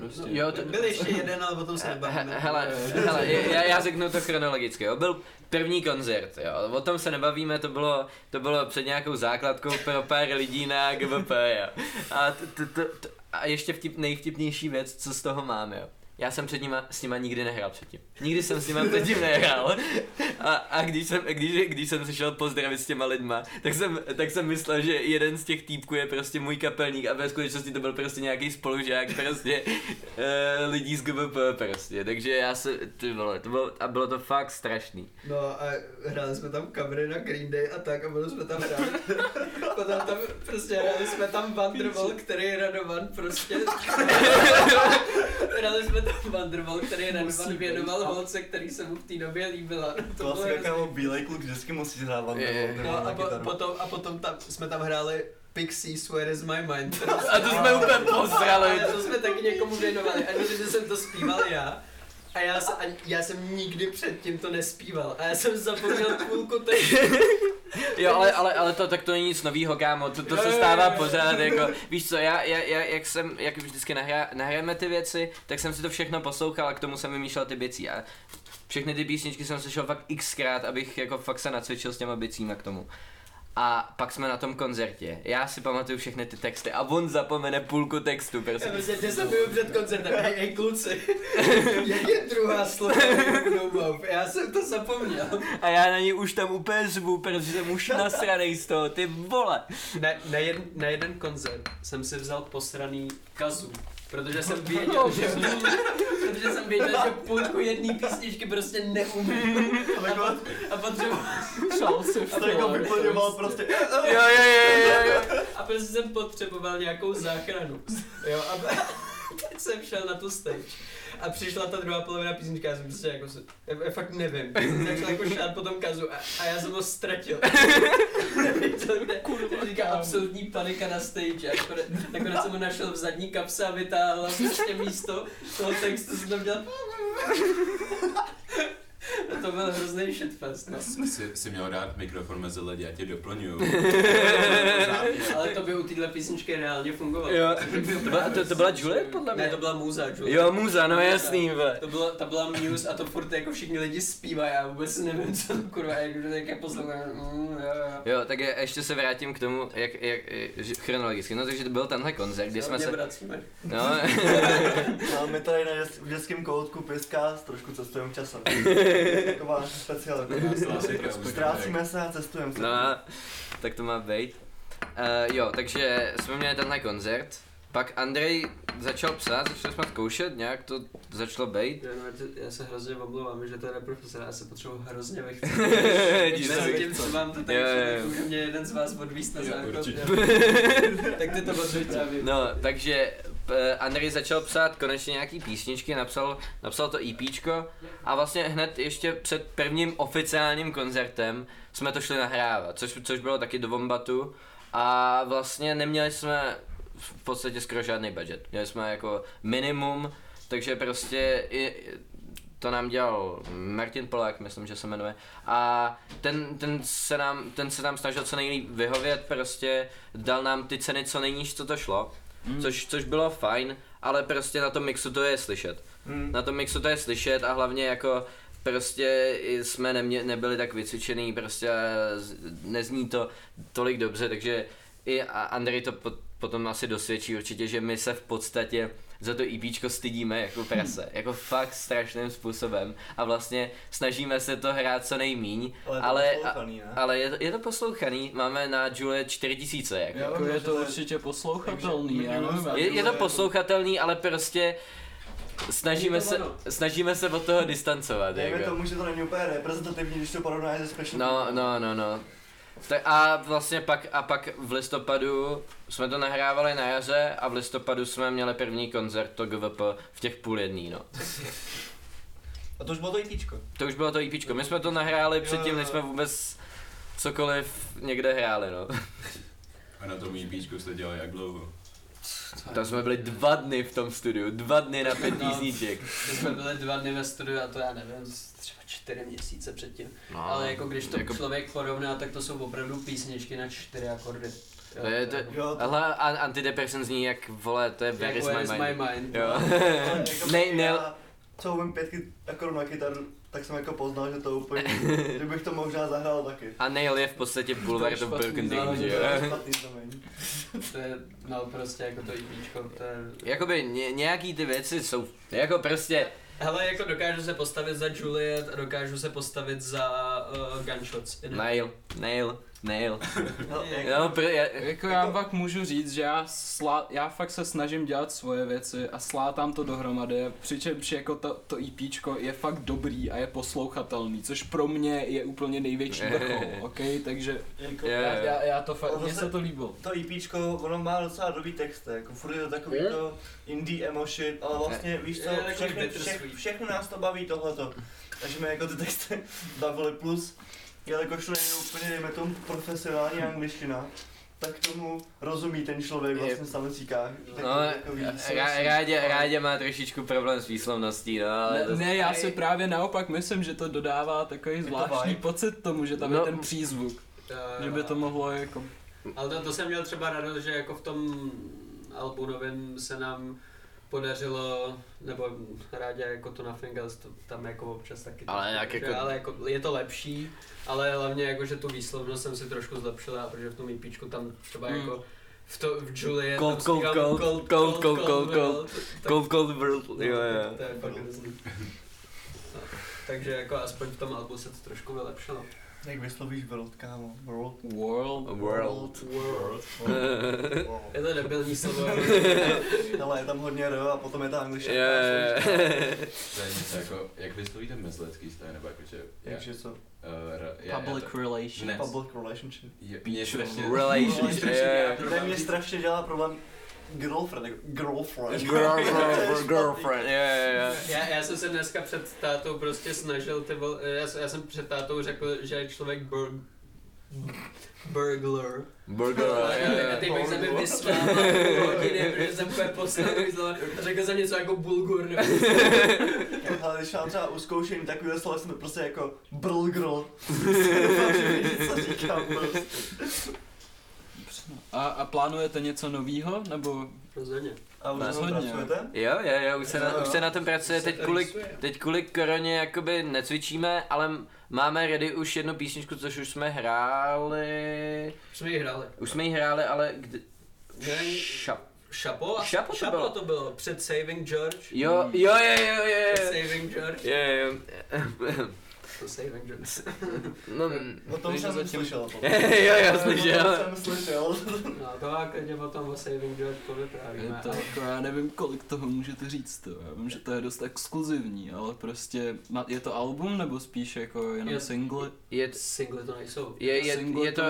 Speaker 1: prostě.
Speaker 3: Jo, to,
Speaker 2: Byl ještě jeden, ale potom se
Speaker 3: He-
Speaker 2: nebavíme.
Speaker 3: Hele, hele, já, já řeknu to chronologicky, jo. Byl první koncert, jo. O tom se nebavíme, to bylo, to bylo před nějakou základkou pro pár lidí na GVP, jo. A, t, t, t, t, a ještě vtip, nejvtipnější věc, co z toho mám, jo. Já jsem před nima, s nima nikdy nehrál předtím. Nikdy jsem s nima předtím nehrál. A, a když, jsem, když, když jsem se šel pozdravit s těma lidma, tak jsem, tak jsem myslel, že jeden z těch týpků je prostě můj kapelník a ve skutečnosti to byl prostě nějaký spolužák prostě uh, lidí z GVP prostě. Takže já se, ty vole, to bylo, a bylo to fakt strašný.
Speaker 2: No a hráli jsme tam covery na Green Day a tak a bylo jsme tam hráli. Potom tam prostě hráli jsme tam Wonderwall, který Radovan prostě... hráli jsme tam Wonderwall, který Radovan věnoval holce, který se mu v té době líbila. No,
Speaker 4: To
Speaker 2: bylo hrozný.
Speaker 4: kámo bílej kluk vždycky musí hrát
Speaker 3: Je,
Speaker 2: No a po, potom, a potom tam, jsme tam hráli Pixies, Where is my mind?
Speaker 3: A to jsme úplně pozrali.
Speaker 2: To jsme taky někomu věnovali. A že jsem to zpíval já. A já, se, a já jsem nikdy předtím to nespíval. A já jsem zapomněl půlku těch
Speaker 3: Jo, ale, ale, ale to, tak to není nic novýho, kámo, to, to se stává pořád, jako, víš co, já, já, já jak jsem, jak vždycky nahrá, nahrajeme ty věci, tak jsem si to všechno poslouchal a k tomu jsem vymýšlel ty věci a všechny ty písničky jsem slyšel fakt xkrát, abych jako fakt se nacvičil s těma bicíma k tomu. A pak jsme na tom koncertě. Já si pamatuju všechny ty texty a on zapomene půlku textu,
Speaker 2: Já
Speaker 3: prostě.
Speaker 2: prostě 10 minut před koncertem, hej, hej kluci, jak je druhá slova no? Já jsem to zapomněl.
Speaker 3: A já na ní už tam úplně zvu, protože jsem už nasranej z toho, ty vole.
Speaker 2: Na, na, jed, na jeden koncert jsem si vzal posraný kazu, protože jsem věděl, že, protože jsem věděl, že půlku jedné písničky prostě neumím. A, a potřeboval
Speaker 1: Šel si v
Speaker 4: To jako vyplňoval prostě.
Speaker 3: Jo, jo, jo, jo, jo.
Speaker 2: A prostě jsem potřeboval nějakou záchranu. Jo, a teď jsem šel na tu stage. A přišla ta druhá polovina písnička, já jsem prostě jako, se, já, já fakt nevím. Jsem začal jako šát po tom kazu a, a já jsem ho ztratil. Kurva, říká absolutní panika na stage. A nakonec, nakonec jsem ho našel v zadní kapse a vytáhl prostě místo toho textu jsem tam dělal to byl hrozný shitfest, no.
Speaker 5: Si, si měl dát mikrofon mezi lidi, já tě doplňuju.
Speaker 2: Ale to by u téhle písničky reálně fungovalo.
Speaker 3: Jo, to byla, to, to byla Juliet podle mě?
Speaker 2: Ne, to byla Muza, Juliet.
Speaker 3: Jo, muza, no jasný, ve.
Speaker 2: To byla, ta byla Muse a to furt jako všichni lidi zpívají, já vůbec nevím, co to kurva je, jak je poslouchám, mm, jo, jo.
Speaker 3: Jo, tak je, ještě se vrátím k tomu, jak, jak, chronologicky, no takže to byl tenhle koncert, kdy jsme se,
Speaker 2: vracíme.
Speaker 3: no,
Speaker 4: No, my tady na dětském koutku Piska trošku cestujeme časem. Taková specialita. Ztrácíme se a cestujeme se.
Speaker 3: no, tak to má být. Uh, jo, takže jsme měli tenhle koncert, pak Andrej začal psát, začali jsme zkoušet, nějak to začalo být.
Speaker 2: Já, no, já se hrozně omlouvám, že to je profesor, já se potřebuji hrozně vychcet. Mezi tím, co vám to tady mě jeden z vás odvíst na
Speaker 5: určitě.
Speaker 2: tak ty to potřebuješ.
Speaker 3: No, takže Andrej začal psát konečně nějaký písničky, napsal, napsal to EPčko a vlastně hned ještě před prvním oficiálním koncertem jsme to šli nahrávat, což, což bylo taky do Vombatu a vlastně neměli jsme v podstatě skoro žádný budget. Měli jsme jako minimum, takže prostě i, to nám dělal Martin Polák, myslím, že se jmenuje. A ten, ten, se nám, ten se nám snažil co nejlíp vyhovět, prostě dal nám ty ceny co nejníž, co to šlo.
Speaker 1: Mm.
Speaker 3: Což, což bylo fajn, ale prostě na tom mixu to je slyšet.
Speaker 4: Hmm.
Speaker 3: Na tom mixu to je slyšet a hlavně jako prostě jsme nemě, nebyli tak vycvičený, prostě nezní to tolik dobře, takže i Andrej to pot, potom asi dosvědčí určitě, že my se v podstatě za to EPčko stydíme jako prase, jako fakt strašným způsobem a vlastně snažíme se to hrát co nejmíň,
Speaker 4: Ale je to
Speaker 3: ale,
Speaker 4: poslouchaný, ne?
Speaker 3: ale je, je to poslouchaný, máme na Julie 4000 jako.
Speaker 4: Jo,
Speaker 1: Jako je to
Speaker 4: to
Speaker 1: určitě poslouchatelný, já nevím.
Speaker 3: Je, je to poslouchatelný, ale prostě snažíme
Speaker 2: to
Speaker 3: se, snažíme se od toho distancovat.
Speaker 4: Dejme
Speaker 3: Jako.
Speaker 4: tomu, že to není úplně reprezentativní, když to porovnáš se Special
Speaker 3: No, no, no, no. Tak a vlastně pak, a pak v listopadu jsme to nahrávali na jaře a v listopadu jsme měli první koncert to GVP v těch půl jedný, no.
Speaker 4: A to už bylo to IPčko.
Speaker 3: To už bylo to EPčko, my jsme to nahráli
Speaker 4: Jo,
Speaker 3: předtím, než jsme vůbec cokoliv někde hráli, no.
Speaker 5: A na tom EPčku jste dělali jak dlouho?
Speaker 3: Tam jsme byli dva dny v tom studiu, dva dny na pět
Speaker 2: No.
Speaker 3: písniček.
Speaker 2: My jsme byli dva dny ve studiu a to já nevím, třeba čtyři měsíce předtím.
Speaker 3: No,
Speaker 2: Ale jako když to
Speaker 3: jako-
Speaker 2: člověk porovná, tak to jsou opravdu písničky na čtyři akordy. Jo,
Speaker 3: To je, to,
Speaker 4: Jo, to-
Speaker 3: ale an- antidepressant zní jak, vole, to je Where is my
Speaker 2: is
Speaker 3: mind.
Speaker 2: my mind.
Speaker 3: Jo.
Speaker 4: Jako
Speaker 3: Ne, ne,
Speaker 4: já, co umím pětky akorát na kytaru, tak jsem jako poznal, že to úplně, že bych to možná zahrál taky.
Speaker 3: a Nail je v podstatě of
Speaker 1: je
Speaker 3: Broken že
Speaker 4: To je
Speaker 3: jo?
Speaker 2: To je, no prostě jako to EPčko, to je...
Speaker 3: Jakoby ně, nějaký ty věci jsou, jako prostě,
Speaker 2: Hele, jako dokážu se postavit za Juliet a dokážu se postavit za uh, Gunshots.
Speaker 3: Nail, Nail, Nail.
Speaker 4: No, jak-
Speaker 3: No, pr, já,
Speaker 1: Jako já pak můžu říct, že já, slá, já fakt se snažím dělat svoje věci a slátám to dohromady, přičemž jako to, to EPčko je fakt dobrý a je poslouchatelný, což pro mě je úplně největší vrchol, ok? Takže
Speaker 4: jako,
Speaker 3: Je,
Speaker 1: já,
Speaker 3: je.
Speaker 1: já, já to fakt, mně se to líbilo.
Speaker 4: to EPčko, ono má docela dobrý text, jako furt je to takový to indie emo shit, ale vlastně víš co,
Speaker 2: Je bittersweet.
Speaker 4: všechny, všechno nás to baví tohleto. Takže mi jako ty texty bavily plus, jelikož to není úplně, dejme tomu, profesionální angličtina, tak tomu rozumí ten člověk
Speaker 3: Je-
Speaker 4: vlastně v samicíkách.
Speaker 3: no, rá, rádě, rádě má trošičku problém s výslovností, no, ale
Speaker 1: Ne,
Speaker 3: to-
Speaker 1: ne, já si právě naopak myslím, že to dodává takový
Speaker 4: Jako
Speaker 1: zvláštní
Speaker 4: vibe.
Speaker 1: pocit tomu, že tam
Speaker 3: No.
Speaker 1: je ten přízvuk, že by to mohlo jako...
Speaker 2: Ale to, to jsem měl třeba radost, že jako v tom albu novém se nám podařilo, nebo rádi jako to na Fingers, to tam jako občas taky.
Speaker 3: Ale
Speaker 2: trošku,
Speaker 3: jak
Speaker 2: že-
Speaker 3: jako-
Speaker 2: ale jako je to lepší, ale hlavně jako, že tu výslovnost jsem si trošku zlepšila, protože v tom EPčku tam třeba
Speaker 1: Hmm.
Speaker 2: jako v to, v Juliet
Speaker 3: Cold,
Speaker 2: tam
Speaker 3: cold,
Speaker 2: zpívám
Speaker 3: cold, cold, cold, cold, cold,
Speaker 2: world, tak-
Speaker 3: Cold Cold World,
Speaker 2: no,
Speaker 3: jo,
Speaker 2: tak
Speaker 3: jo.
Speaker 2: To je fakt hrozný. No, takže jako aspoň v tom albu se to trošku vylepšilo.
Speaker 4: Jak vyslovíš world, kámo? World.
Speaker 1: World.
Speaker 3: World.
Speaker 4: World.
Speaker 2: Je to debilní slovo.
Speaker 4: Ale je tam hodně R a potom je ta angličtina.
Speaker 3: Je.
Speaker 5: To je něco jako, jak vyslovíte mezlecký style, nebo jako, že... já-
Speaker 4: Takže co?
Speaker 1: Public
Speaker 5: to-
Speaker 1: relations.
Speaker 4: Public relationship.
Speaker 5: Je, mě strašně...
Speaker 3: Relationship,
Speaker 5: problém,
Speaker 4: mě strašně dělá problém girlfriend, jako girlfriend.
Speaker 3: Girlfriend, girlfriend, je, je, je.
Speaker 2: Já, já jsem se dneska před tátou prostě snažil, ty vol, já, jsem- já jsem před tátou řekl, že je člověk bur, burglar.
Speaker 3: Burger,
Speaker 2: A
Speaker 3: je,
Speaker 2: a
Speaker 3: je.
Speaker 2: teď bych se mi hodiny, protože jsem úplně postavil slova a řekl jsem něco jako bulgur nebo
Speaker 4: Ale když mám třeba uskoušení takového slova, jsem prostě jako brlgro. Doufám, že víš, co říkám prostě.
Speaker 1: A, a plánujete něco novýho, nebo
Speaker 2: rozhodně.
Speaker 4: A už na tom pracujete?
Speaker 3: Jo, jo, jo, už se na, už se na tom pracuje, teď kvůli, teď kvůli koroně jakoby necvičíme, ale máme ready už jednu písničku, což už jsme hráli,
Speaker 2: Už jsme ji hráli.
Speaker 3: už jsme ji hráli, ale kdy,
Speaker 2: Ne,
Speaker 3: šap,
Speaker 2: Šapo? a-
Speaker 3: Šapo to
Speaker 2: Šapo
Speaker 3: bylo.
Speaker 2: to bylo. Před Saving George.
Speaker 3: jo, jo, jo, jo, jo,
Speaker 2: Před
Speaker 3: jo,
Speaker 2: Saving George.
Speaker 3: jo, jo,
Speaker 2: To Saving George.
Speaker 3: no,
Speaker 4: O tom jsem
Speaker 1: zatím-
Speaker 4: slyšel.
Speaker 3: jo, já
Speaker 4: O
Speaker 3: slyšel.
Speaker 4: tom jsem slyšel.
Speaker 2: No to a klidně potom o Saving
Speaker 1: je
Speaker 2: povyprávíme.
Speaker 1: to jako, já nevím, kolik toho můžete říct, to. já vím, že to je dost exkluzivní, ale prostě, má- je to album, nebo spíš jako jenom
Speaker 2: Je-
Speaker 1: single?
Speaker 3: Je,
Speaker 2: Singly to nejsou.
Speaker 3: je, je,
Speaker 1: Single
Speaker 3: je to.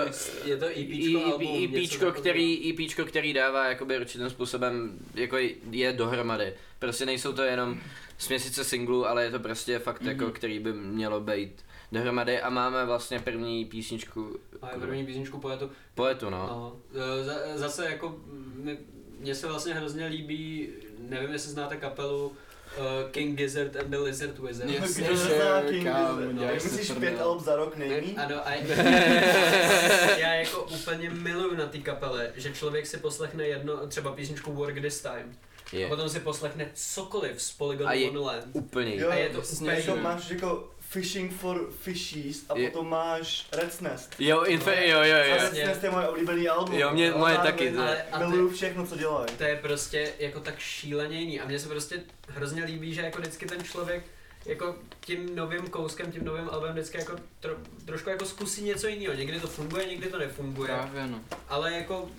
Speaker 2: Je to EPčko,
Speaker 3: I-
Speaker 2: album, takového.
Speaker 3: který, IPčko, který dává jakoby určitým způsobem, jako je dohromady. Prostě nejsou to jenom směsice singlů, ale je to prostě fakt
Speaker 1: Mhm.
Speaker 3: jako, který by mělo být dohromady a máme vlastně první písničku
Speaker 2: Máme první písničku poetu.
Speaker 3: poetu, no.
Speaker 2: No, e, za- zase jako mi- mně se vlastně hrozně líbí, nevím jestli znáte kapelu uh, King Gizzard and the Lizard Wizard.
Speaker 1: Yes.
Speaker 4: Kdo zná King
Speaker 1: kámo,
Speaker 4: Gizzard?
Speaker 1: si
Speaker 4: myslíš pět alb za rok nejmí?
Speaker 2: Ano, a já jako úplně miluju na té kapele, že člověk si poslechne jedno, třeba písničku Work This Time, a
Speaker 3: Je
Speaker 2: potom si poslechne cokoliv z Polygon
Speaker 3: A je-
Speaker 2: Wonderland.
Speaker 3: úplně.
Speaker 4: Jo,
Speaker 2: A je to úplně
Speaker 4: jako máš jako Fishing for Fishies a
Speaker 3: Je-
Speaker 4: potom máš Red's Nest.
Speaker 3: Jo, infe, jo, jo,
Speaker 4: A
Speaker 3: jo.
Speaker 4: Red's Nest je moje oblíbený album.
Speaker 3: Jo, mě-
Speaker 4: Ale
Speaker 3: moje taky, to je-
Speaker 2: Ale- a
Speaker 4: Miluju všechno, co dělají.
Speaker 2: To je prostě jako tak šíleně jiný a mně se prostě hrozně líbí, že jako vždycky ten člověk jako tím novým kouskem, tím novým albem vždycky jako tro, trošku jako zkusí něco jiného. Někdy to funguje, někdy to nefunguje,
Speaker 1: Právě no.
Speaker 2: ale jako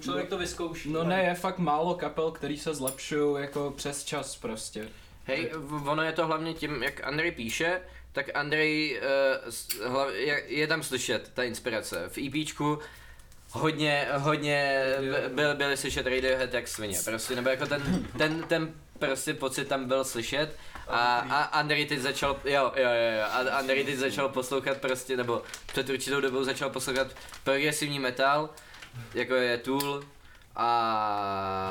Speaker 2: člověk to vyzkouší.
Speaker 1: No ne, je fakt málo kapel, který se zlepšují jako přes čas prostě.
Speaker 3: Hej, ono je to hlavně tím, jak Andrej píše, tak Andrej, uh, je, je tam slyšet ta inspirace. V EPčku hodně, hodně byl, byly slyšet Radiohead jak svině, prostě, nebo jako ten, ten, ten prostě pocit tam byl slyšet a, a Andrej teď začal, jo, jo, jo, jo, a Andrej teď začal poslouchat prostě, nebo před určitou dobou začal poslouchat progresivní metal, jako je Tool a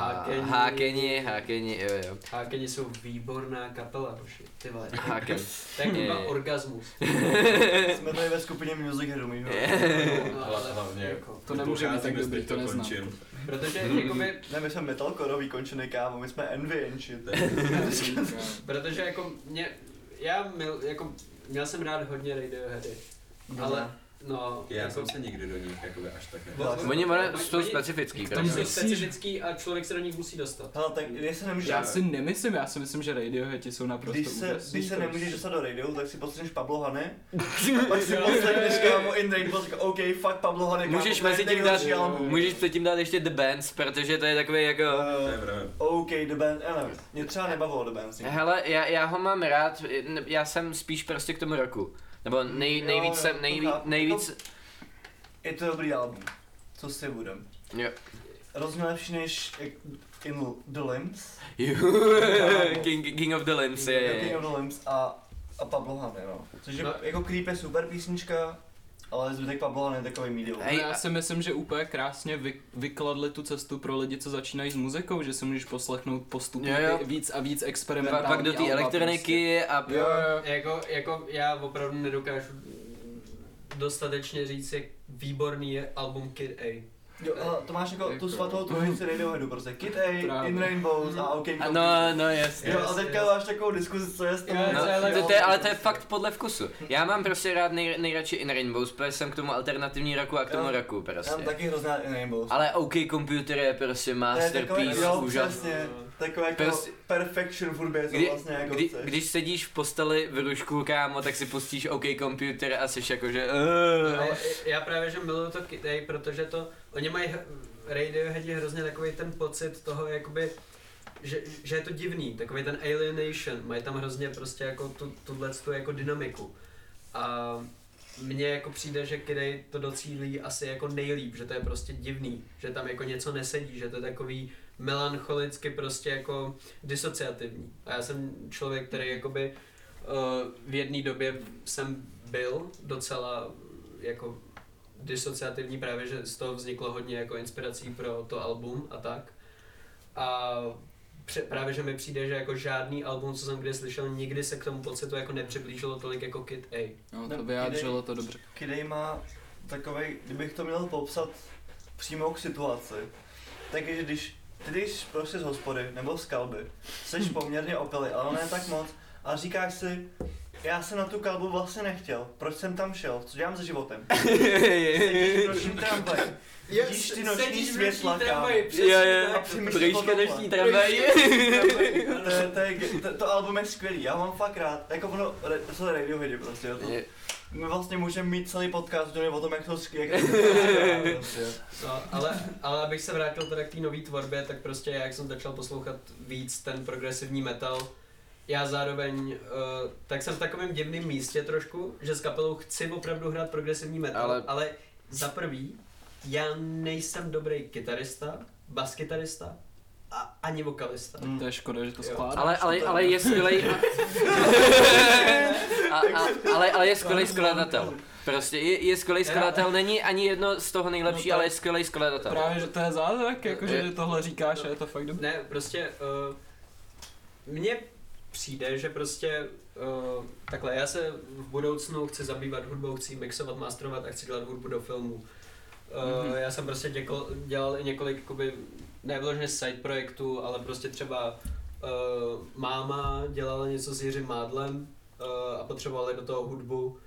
Speaker 2: Hákeni.
Speaker 3: Hákeni, Hákeni, jo, jo,
Speaker 2: Hákeni jsou výborná kapela, hoši, ty vole.
Speaker 3: Háken.
Speaker 2: To je orgasmus.
Speaker 4: Jsme tady ve skupině Music Headu, mýho.
Speaker 2: No,
Speaker 5: hlavně
Speaker 2: jako,
Speaker 1: To nemůže být tak dobrý, to neznám.
Speaker 5: končím.
Speaker 2: Protože jakoby,
Speaker 4: Ne, my jsme metalcoreový končený kámo, my jsme Envy and shit.
Speaker 2: protože jako mě, já mil, jako, měl jsem rád hodně Radioheady, ale no,
Speaker 5: Já
Speaker 2: jako,
Speaker 5: jsem se nikdy do nich jakoby až tak nedostal.
Speaker 3: Oni jsou
Speaker 2: oni-
Speaker 3: specifický,
Speaker 2: Oni
Speaker 3: prostě.
Speaker 2: jsou specifický a člověk se do nich musí dostat.
Speaker 4: Hele, tak když se nemůžeš...
Speaker 1: Já si nemyslím, já si myslím, že Radioheadi jsou naprosto
Speaker 4: Když se,
Speaker 1: úžasný,
Speaker 4: když se nemůžeš dostat do radio, tak si poslechneš Pablo Hany. A pak si poslechneš kámo In Rainbow, říká, OK, fuck Pablo Hany, kámo,
Speaker 3: Můžeš
Speaker 4: to je
Speaker 3: mezi tím dát, můžeš předtím dát ještě The Bands, protože to je takový jako...
Speaker 5: To je
Speaker 4: Uh. OK, The Band, já nevím, mě třeba nebavilo The Band.
Speaker 3: Hele, já, já ho mám rád, já jsem spíš prostě k tomu roku. Nebo nej, nejvíc
Speaker 4: jo,
Speaker 3: jsem,
Speaker 4: to
Speaker 3: nejvíc, nejvíc,
Speaker 4: Je to dobrý album, co si budem.
Speaker 3: jo.
Speaker 4: Rozhodně lepší než In The Limbs.
Speaker 3: King, King of the Limbs, je, je,
Speaker 4: King
Speaker 3: je.
Speaker 4: of the Limbs a, a Pablo Hany, no. Což je,
Speaker 2: No.
Speaker 4: jako Creep je super písnička, ale zbytek Pablo je takový medium.
Speaker 1: No, já
Speaker 3: a-
Speaker 1: si myslím, že úplně krásně vy, vykladli tu cestu pro lidi, co začínají s muzikou, že si můžeš poslechnout postupně
Speaker 3: Jo, jo.
Speaker 1: víc a víc experimentální
Speaker 3: pak do té elektroniky a...
Speaker 1: Prostě. Jo, jo.
Speaker 2: Jako, jako já opravdu nedokážu dostatečně říct, jak výborný je album Kid A.
Speaker 4: Jo, to máš jako tu svatou trojici Radioheadu, prostě Kid A,
Speaker 1: Právě.
Speaker 4: In Rainbows a OK Computer.
Speaker 3: no, no jasně.
Speaker 4: Jo, a teďka máš takovou diskuzi, co je s tím.
Speaker 2: Jo,
Speaker 3: No,
Speaker 2: je
Speaker 3: to, to je, ale to je fakt podle vkusu. Já mám prostě rád nej, nejradši In Rainbows, protože jsem k tomu alternativní roku a k tomu
Speaker 4: Já-
Speaker 3: roku
Speaker 4: Já mám
Speaker 3: prostě.
Speaker 4: taky hrozná In Rainbows.
Speaker 3: Ale OK Computer je prostě masterpiece, úžasný.
Speaker 4: Takové jako
Speaker 3: Prostě-
Speaker 4: perfection v hudbě,
Speaker 3: Kdy,
Speaker 4: vlastně jako
Speaker 3: kdy,
Speaker 4: chceš.
Speaker 3: když sedíš v posteli v rušku, kámo, tak si pustíš OK Computer a jsi jako, že...
Speaker 2: Ale já právě, že miluju to A, protože to, oni mají Radioheadi hrozně takový ten pocit toho, jakoby, že, že je to divný, takový ten alienation, mají tam hrozně prostě jako tu, tuhle tu jako dynamiku. A mně jako přijde, že Kid A to docílí asi jako nejlíp, že to je prostě divný, že tam jako něco nesedí, že to je takový melancholicky prostě jako disociativní. A já jsem člověk, který jakoby uh, v jedné době jsem byl docela jako disociativní právě, že z toho vzniklo hodně jako inspirací pro to album a tak. A pře- právě, že mi přijde, že jako žádný album, co jsem kdy slyšel, nikdy se k tomu pocitu jako nepřiblížilo tolik jako Kid A.
Speaker 1: No, to vyjádřilo to dobře.
Speaker 4: Kid A má takovej, kdybych to měl popsat přímo k situaci, tak je, že když ty jdeš prostě z hospody nebo z kalby, jsi poměrně opilý, ale ne tak moc, a říkáš si, já jsem na tu kalbu vlastně nechtěl, proč jsem tam šel, co dělám se životem? Sedíš v nočním tramvaji, vidíš ty noční světla, kámo.
Speaker 3: Jo, jo,
Speaker 4: A přemýšlíš
Speaker 3: noční tramvaj.
Speaker 4: To, je, je, album je skvělý, já mám fakt rád, jako ono, to jsou Radioheadi prostě, to, my vlastně můžeme mít celý podcast je o tom, jak to skvělé. Jak to.
Speaker 2: No, ale, ale abych se vrátil teda k té nové tvorbě, tak prostě jak jsem začal poslouchat víc ten progresivní metal, já zároveň, uh, tak jsem v takovém divném místě trošku, že s kapelou chci opravdu hrát progresivní metal, ale,
Speaker 3: Ale-
Speaker 2: ale za prvý, já nejsem dobrý kytarista, baskytarista a ani vokalista.
Speaker 4: Mm.
Speaker 1: To je škoda, že to
Speaker 2: Jo.
Speaker 1: skládáš.
Speaker 3: Ale, ale, ale je skvělej... A, a, ale, ale je skvělej skladatel. Prostě je, je skvělej skladatel, není ani jedno z toho nejlepší,
Speaker 1: No to-
Speaker 3: ale je skvělej skladatel.
Speaker 1: Právě, že to je zázrak, jakože tohle říkáš a je to fakt dobré.
Speaker 2: Ne, prostě uh, mně přijde, že prostě uh, takhle, já se v budoucnu chci zabývat hudbou, chci mixovat, masterovat a chci dělat hudbu do filmů. Uh,
Speaker 1: Mhm.
Speaker 2: Já jsem prostě děkol, dělal i několik, jakoby, ne vyloženě side projektů, ale prostě třeba uh, máma dělala něco s Jiřím Mádlem uh, a potřebovali do toho hudbu,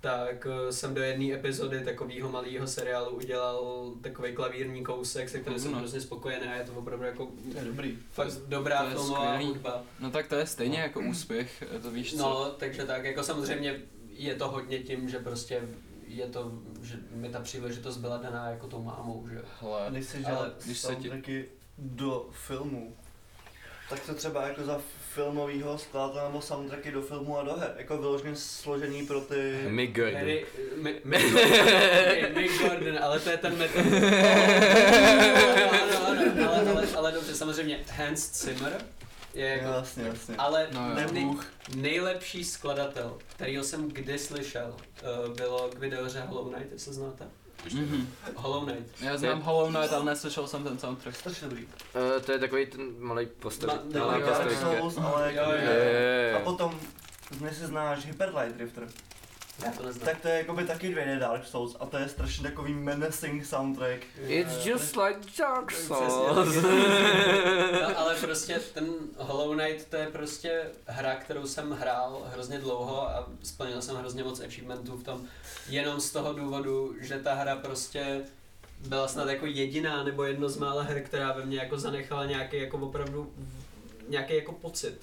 Speaker 2: tak eh, jsem do jedné epizody takového malého seriálu udělal takový klavírní kousek, se kterým jsem
Speaker 1: No.
Speaker 2: hrozně spokojený a je to opravdu jako
Speaker 4: To je dobrý.
Speaker 2: fakt dobrá
Speaker 1: to je
Speaker 2: filmová
Speaker 1: skvělý.
Speaker 2: hudba.
Speaker 1: No tak to je stejně jako úspěch, to víš co.
Speaker 2: No, takže tak, jako samozřejmě je to hodně tím, že prostě je to, že mi ta příležitost byla daná jako tou mámou, že jo.
Speaker 4: A
Speaker 1: Hele,
Speaker 4: když se
Speaker 2: Ale
Speaker 4: dělá
Speaker 1: když se ti-
Speaker 4: soundtracky do filmu, tak to třeba jako za filmovýho skladatele nebo soundtracky do filmu a do her, jako vyloženě složený pro ty...
Speaker 3: Mick Gordon.
Speaker 2: Harry, Mi- Mick Gordon, okay, Mick Gordon, ale to je ten metal. ano, ano, ano, ale, ale, ale dobře, samozřejmě Hans Zimmer je
Speaker 4: Jo,
Speaker 2: jako,
Speaker 4: jasně, jasně.
Speaker 2: ale
Speaker 1: No jo.
Speaker 2: nej, nejlepší skladatel, kterýho jsem kdy slyšel, uh, bylo k videohře Hollow Knight, jestli znáte?
Speaker 1: Mhm.
Speaker 2: Hollow Knight.
Speaker 1: Já znám Hollow Knight, ale neslyšel jsem ten soundtrack.
Speaker 4: Strašně dobrý.
Speaker 3: Uh, to je takový ten malý postav.
Speaker 2: Ma-
Speaker 4: je
Speaker 2: Jo,
Speaker 4: jako...
Speaker 2: jo,
Speaker 3: jo.
Speaker 4: A potom, jestli znáš Hyper Light Drifter,
Speaker 2: Já to neznám.
Speaker 4: tak to je jakoby taky dvě Dark Souls a to je strašně takový menacing soundtrack.
Speaker 3: It's just like Dark Souls.
Speaker 2: No, ale prostě ten Hollow Knight to je prostě hra, kterou jsem hrál hrozně dlouho a splnil jsem hrozně moc achievementů v tom. Jenom z toho důvodu, že ta hra prostě byla snad jako jediná nebo jedno z mála her, která ve mně jako zanechala nějaký jako opravdu nějaký jako pocit.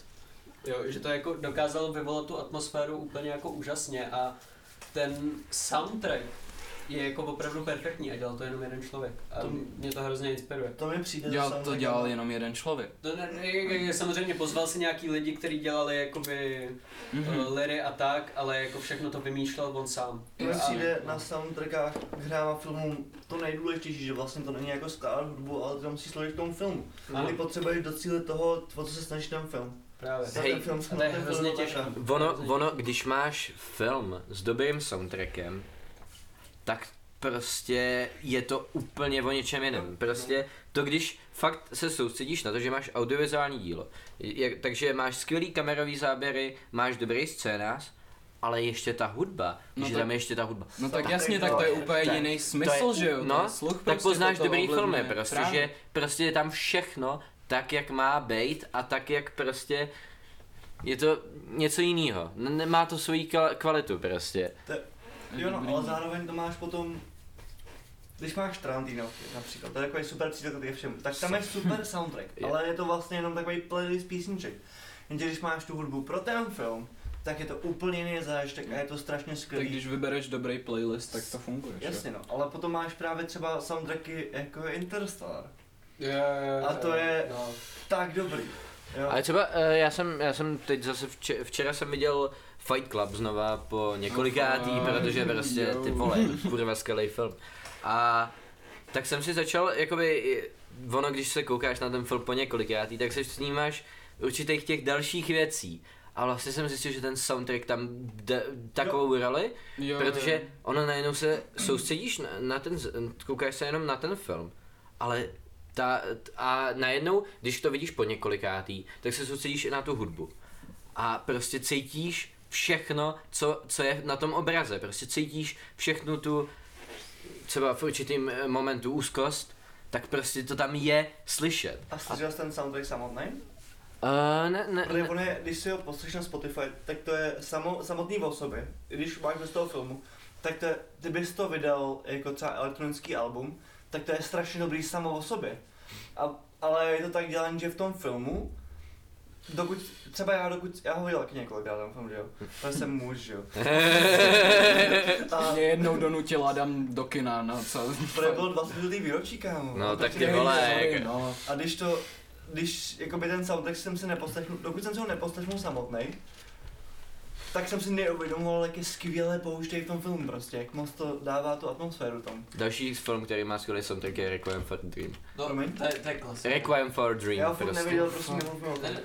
Speaker 2: Jo, že to jako dokázalo vyvolat tu atmosféru úplně jako úžasně a ten soundtrack je jako opravdu perfektní a dělal to jenom jeden člověk. A
Speaker 4: To-
Speaker 2: mě to hrozně inspiruje.
Speaker 4: To mi přijde
Speaker 1: Dělal,
Speaker 4: že
Speaker 1: to dělal jenom jeden člověk.
Speaker 2: To ne, ne, ne, samozřejmě pozval si nějaký lidi, kteří dělali jakoby
Speaker 1: Mhm.
Speaker 2: mm-hmm. liry a tak, ale jako všechno to vymýšlel on sám.
Speaker 4: To mi přijde na soundtrackách k hrám a filmům to nejdůležitější, že vlastně to není jako skládat hudbu, ale to musí složit k tomu filmu.
Speaker 2: Ano,
Speaker 4: Ty potřebuješ docílit toho, o co se snaží ten film.
Speaker 2: Právě.
Speaker 3: Hej,
Speaker 4: ten film
Speaker 2: to je hrozně těžké.
Speaker 3: Ono, ono, když máš film s dobrým soundtrackem, tak prostě je to úplně o něčem jiném. Prostě to, když fakt se soustředíš na to, že máš audiovizuální dílo, je, takže máš skvělý kamerový záběry, máš dobrý scénář, ale ještě ta hudba,
Speaker 1: No
Speaker 3: že
Speaker 1: tak-
Speaker 3: tam je ještě ta hudba.
Speaker 1: No tak
Speaker 4: Tak
Speaker 1: jasně, tak to je úplně
Speaker 3: tak-
Speaker 1: jiný smysl,
Speaker 3: je-
Speaker 1: že jo?
Speaker 3: no,
Speaker 1: sluch
Speaker 3: Tak
Speaker 1: prostě
Speaker 3: poznáš dobrý filmy, prostě,
Speaker 1: Právě.
Speaker 3: že prostě je tam všechno tak, jak má být a tak, jak prostě je to něco jiného. Nemá to svoji kval- kvalitu prostě.
Speaker 4: Jo, no, ale zároveň to máš potom, když máš Tarantino například, to je takový super příklad ke všemu, tak tam je super soundtrack,
Speaker 3: Je.
Speaker 4: ale je to vlastně jenom takový playlist písniček. Jenže když máš tu hudbu pro ten film, tak je to úplně jiný zážitek a je to strašně
Speaker 1: Tak
Speaker 4: skvělý.
Speaker 1: když vybereš dobrý playlist, tak to funguje.
Speaker 4: Jasně no, ale potom máš právě třeba soundtracky jako Interstellar.
Speaker 2: Jo, jo,
Speaker 4: A to je-
Speaker 2: No.
Speaker 4: Tak dobrý. Jo.
Speaker 3: Ale třeba eh, já jsem, já jsem teď zase včera, včera jsem viděl Fight Club znova po několikátý, protože prostě
Speaker 1: jo.
Speaker 3: ty vole, kurva skvělý film. A tak jsem si začal, jakoby, ono když se koukáš na ten film po několikátý, tak se snímáš určitých těch dalších věcí. A vlastně jsem zjistil, že ten soundtrack tam jde takovou roli,
Speaker 1: Jo,
Speaker 3: protože
Speaker 1: jo.
Speaker 3: ono najednou se soustředíš na, na ten, z- koukáš se jenom na ten film, ale ta, a najednou, když to vidíš po několikátý, tak se soustředíš i na tu hudbu. A prostě cítíš všechno, co, co je na tom obraze. Prostě cítíš všechnu tu, třeba v určitým eh, momentu úzkost, tak prostě to tam je slyšet.
Speaker 4: A slyšel jsi ten soundtrack samotný?
Speaker 3: Uh, ne, ne,
Speaker 4: Protože
Speaker 3: ne.
Speaker 4: on je, když si ho poslyšíš na Spotify, tak to je samo, samotný o sobě. I Když máš bez toho filmu, tak to je, ty bys to vydal jako třeba elektronický album, tak to je strašně dobrý samo o sobě. A, ale je to tak dělané, že v tom filmu, dokud, třeba já, dokud, já ho viděl taky několikrát ten film, že jo, to jsem muž, že jo. A
Speaker 1: Mě jednou donutila dám do kina na co.
Speaker 4: to bylo 20 minutý výročí, kámo.
Speaker 3: No, tak ty vole,
Speaker 1: no.
Speaker 4: A když to, když jakoby ten soundtrack jsem si neposlechnul, dokud jsem si ho neposlechnul samotný, tak jsem si neuvědomoval, jak je skvěle pouštějí v tom filmu prostě, jak moc to dává tu atmosféru tam.
Speaker 3: Další film, který má skvělý soundtrack je Requiem for a Dream.
Speaker 2: No,
Speaker 4: Promiň?
Speaker 2: to je, to je klasika.
Speaker 3: Requiem for a Dream
Speaker 4: Já ho furt
Speaker 3: prostě.
Speaker 4: neviděl, prostě nemohl
Speaker 2: Ne,
Speaker 4: film.
Speaker 2: ne,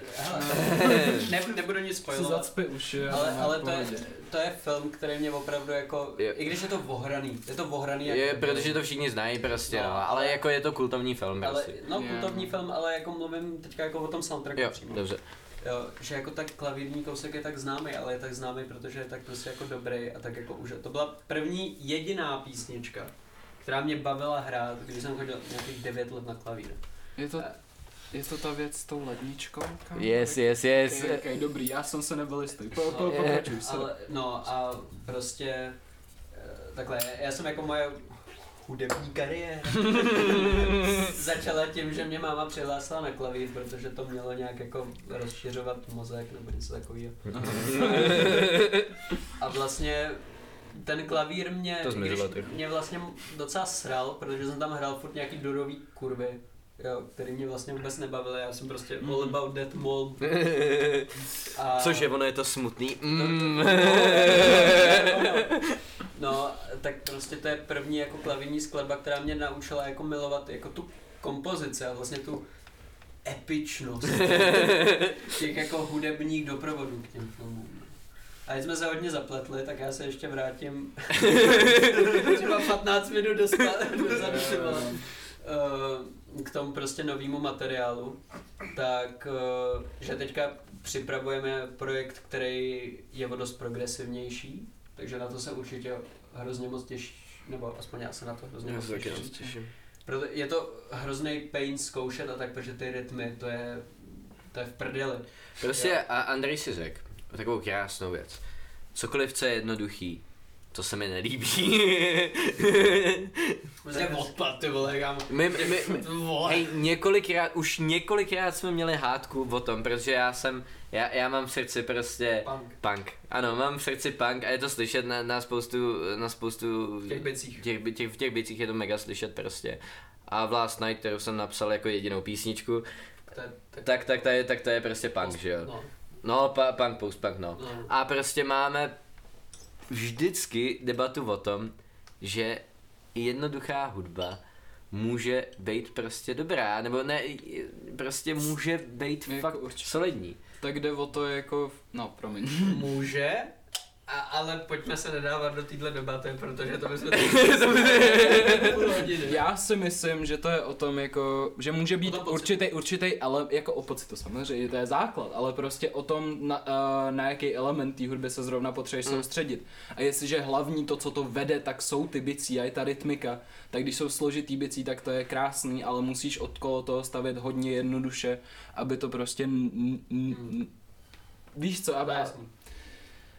Speaker 2: hele, ne, nebudu nic spojovat.
Speaker 1: zacpi uši.
Speaker 2: Ale, ale to, je, to je film, který mě opravdu jako,
Speaker 3: Je-
Speaker 2: i když je to ohraný, je to ohraný
Speaker 3: Je,
Speaker 2: jako
Speaker 3: protože to všichni znají prostě, no,
Speaker 2: No,
Speaker 3: ale jako je to kultovní film
Speaker 2: ale,
Speaker 3: prostě.
Speaker 2: no
Speaker 1: Je,
Speaker 2: kultovní
Speaker 1: no.
Speaker 2: film, ale jako mluvím teďka jako o tom soundtracku
Speaker 3: Jo,
Speaker 2: přímo.
Speaker 3: dobře.
Speaker 2: Jo, že jako tak klavírní kousek je tak známý, ale je tak známý, protože je tak prostě jako dobrý a tak jako už. To byla první jediná písnička, která mě bavila hrát, když jsem chodil nějakých 9 let na klavír.
Speaker 1: Je to, je to ta věc s tou ledničkou? kámo?
Speaker 3: Yes, yes, yes.
Speaker 1: Okay, okay, dobrý, já jsem se nebyl jistý. Po, po, pokračuj se.
Speaker 2: Ale, no a prostě eh, takhle, já jsem jako moje hudební kariéra začala tím, že mě máma přihlásila na klavír, protože to mělo nějak jako rozšiřovat mozek nebo něco takového. A vlastně ten klavír mě,
Speaker 3: To
Speaker 2: když mě vlastně docela sral, protože jsem tam hrál furt nějaký durový kurvy, jo, který mě vlastně vůbec nebavily, já jsem prostě all about that mold. A...
Speaker 3: Cože, ono je to smutný. Mm.
Speaker 2: No, tak prostě to je první jako klavírní skladba, která mě naučila jako milovat jako tu kompozici a vlastně tu epičnost těch jako hudebních doprovodů k těm filmům. A když jsme se hodně zapletli, tak já se ještě vrátím třeba 15 minut vole, eh, k tomu prostě novému materiálu. Tak, eh, že teďka připravujeme projekt, který je o dost progresivnější, takže na to se určitě hrozně moc těší, nebo aspoň já se na to hrozně
Speaker 3: Já
Speaker 2: moc těším.
Speaker 3: těším.
Speaker 2: Proto je to hrozný pain zkoušet a tak, protože ty rytmy, to je, to je v prdeli.
Speaker 3: Prostě a Andrej si řekl takovou krásnou věc. Cokoliv, co je jednoduchý, to se mi nelíbí.
Speaker 2: Prostě odpad, ty vole, kámo.
Speaker 3: my, my, my,
Speaker 2: Vole.
Speaker 3: hej, několikrát, už několikrát jsme měli hádku o tom, protože já jsem, já, já mám v srdci prostě
Speaker 2: Punk.
Speaker 3: punk. Ano, mám v srdci punk a je to slyšet na, na spoustu, na spoustu
Speaker 2: V těch bicích.
Speaker 3: těch, těch, v těch bicích je to mega slyšet prostě. A v Last Night, kterou jsem napsal jako jedinou písničku,
Speaker 2: je,
Speaker 3: tak, tak, to je, tak to je prostě punk, že jo.
Speaker 2: No,
Speaker 3: No, pa, punk, post-punk, no.
Speaker 2: no.
Speaker 3: A prostě máme vždycky debatu o tom, že jednoduchá hudba může být prostě dobrá, nebo ne, prostě může být
Speaker 1: Jako
Speaker 3: fakt
Speaker 1: určitě.
Speaker 3: solidní.
Speaker 1: Tak jde o to jako, no promiň.
Speaker 2: Může, a, ale pojďme se nedávat do téhle debaty, protože to bychom.
Speaker 1: Já si myslím, že to je o tom jako, že může být určitý, určitý ele, jako o pocitu samozřejmě, to je základ, ale prostě o tom, na, uh, na jaký element té hudby se zrovna potřebuješ
Speaker 3: Mm.
Speaker 1: soustředit. A jestliže hlavní to, co to vede, tak jsou ty bicí a je ta rytmika, tak když jsou složitý bicí, tak to je krásný, ale musíš okolo toho stavět hodně jednoduše, aby to prostě, n, n, n, víš co, aby,
Speaker 2: Jasný.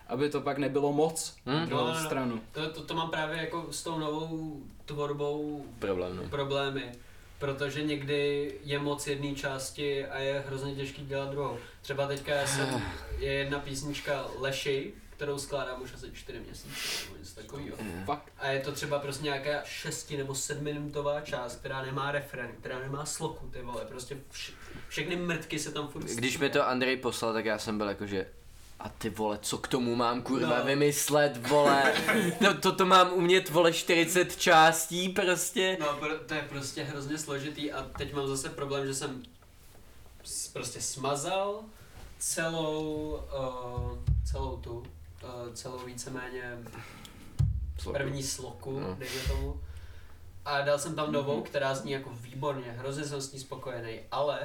Speaker 1: Aby to pak nebylo moc
Speaker 3: Hm?
Speaker 1: na druhou
Speaker 2: No, no, no.
Speaker 1: stranu.
Speaker 2: To, to, to mám právě jako s tou novou tvorbou
Speaker 3: Problém, no.
Speaker 2: problémy, protože někdy je moc jedné části a je hrozně těžký dělat druhou. Třeba teďka já jsem, je jedna písnička Leši, kterou skládám už asi čtyři měsíce nebo něco takového.
Speaker 1: Fakt.
Speaker 2: A je to třeba prostě nějaká šesti nebo sedmiminutová část, která nemá refren, která nemá sloku, ty vole, prostě vš- všechny mrtky se tam furt
Speaker 3: Když mi to Andrej poslal, tak já jsem byl jakože a ty vole, co k tomu mám kurva
Speaker 2: No.
Speaker 3: vymyslet, vole, to, to, to mám umět, vole, 40 částí prostě.
Speaker 2: No, to je prostě hrozně složitý a teď mám zase problém, že jsem prostě smazal celou, uh, celou tu, uh, celou víceméně první sloku,
Speaker 3: No.
Speaker 2: dejme tomu. A dal jsem tam novou, která zní jako výborně, hrozně jsem s ní spokojený, ale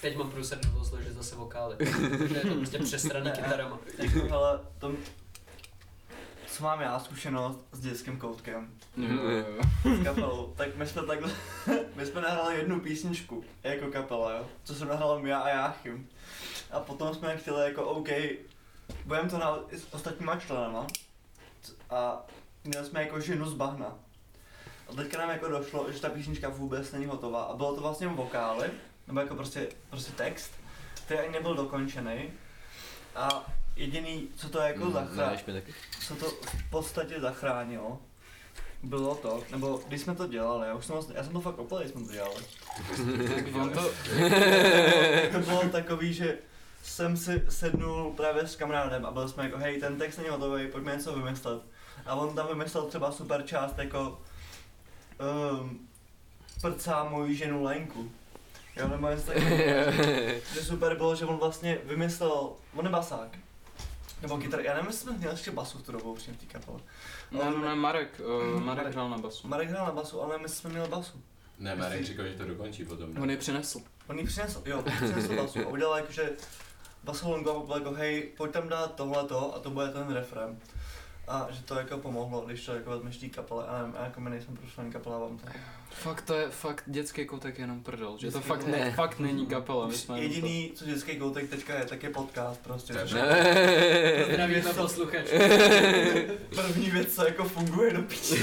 Speaker 2: teď mám průser do složit zase vokály, protože je to prostě přestraný kytarama.
Speaker 4: Hele, to, co mám já zkušenost s dětským koutkem, s kapelou, tak my jsme takhle, my jsme nahrali jednu písničku jako kapela, jo, co jsem nahrál já a Jáchym. A potom jsme chtěli jako OK, budeme to na i s ostatníma členama. A měli jsme jako ženu z bahna. A teďka nám jako došlo, že ta písnička vůbec není hotová. A bylo to vlastně vokály, nebo jako prostě, prostě text, který ani nebyl dokončený. A jediný, co to jako
Speaker 3: Mm,
Speaker 4: zachránilo, co to v podstatě zachránilo, bylo to, nebo když jsme to dělali, já už jsem vlastně, já jsem to fakt opal, když jsme to dělali.
Speaker 1: Tak on to,
Speaker 4: to bylo takový, že jsem si sednul právě s kamarádem a byl jsme jako, hej, ten text není hotový, pojďme něco vymyslet. A on tam vymyslel třeba super část jako um, prcá moji ženu Lenku. Jo, nebo. Že super bylo, že on vlastně vymyslel, on je basák. Nebo kytar, já nevím, jestli jsme měli ještě basu v tu dobu určitě v té kapele.
Speaker 1: ne, ne, ne, Marek, uh, Marek hrál na basu.
Speaker 4: Marek hrál na basu, ale jestli jsme měli basu.
Speaker 5: Ne, Marek říkal, že to dokončí potom. ne?
Speaker 1: On ji přinesl.
Speaker 4: On ji přinesl, jo, přinesl basu a udělal jakože basu longu a byl jako hej, pojď tam dát tohleto a to bude ten refrén. A že to jako pomohlo, když to jako vezmeš tý kapele, a nevím, a jako my nejsem profesionální kapela, vám to.
Speaker 1: Fakt to je, fakt dětský koutek jenom prdel, že to
Speaker 4: Dětský
Speaker 1: fakt,
Speaker 3: koutek.
Speaker 1: ne, fakt není kapela. My jsme
Speaker 4: jediný, co dětský koutek teďka je, tak je podcast prostě.
Speaker 3: Ne.
Speaker 2: Zdravíme posluchače.
Speaker 4: První věc, co jako funguje do píči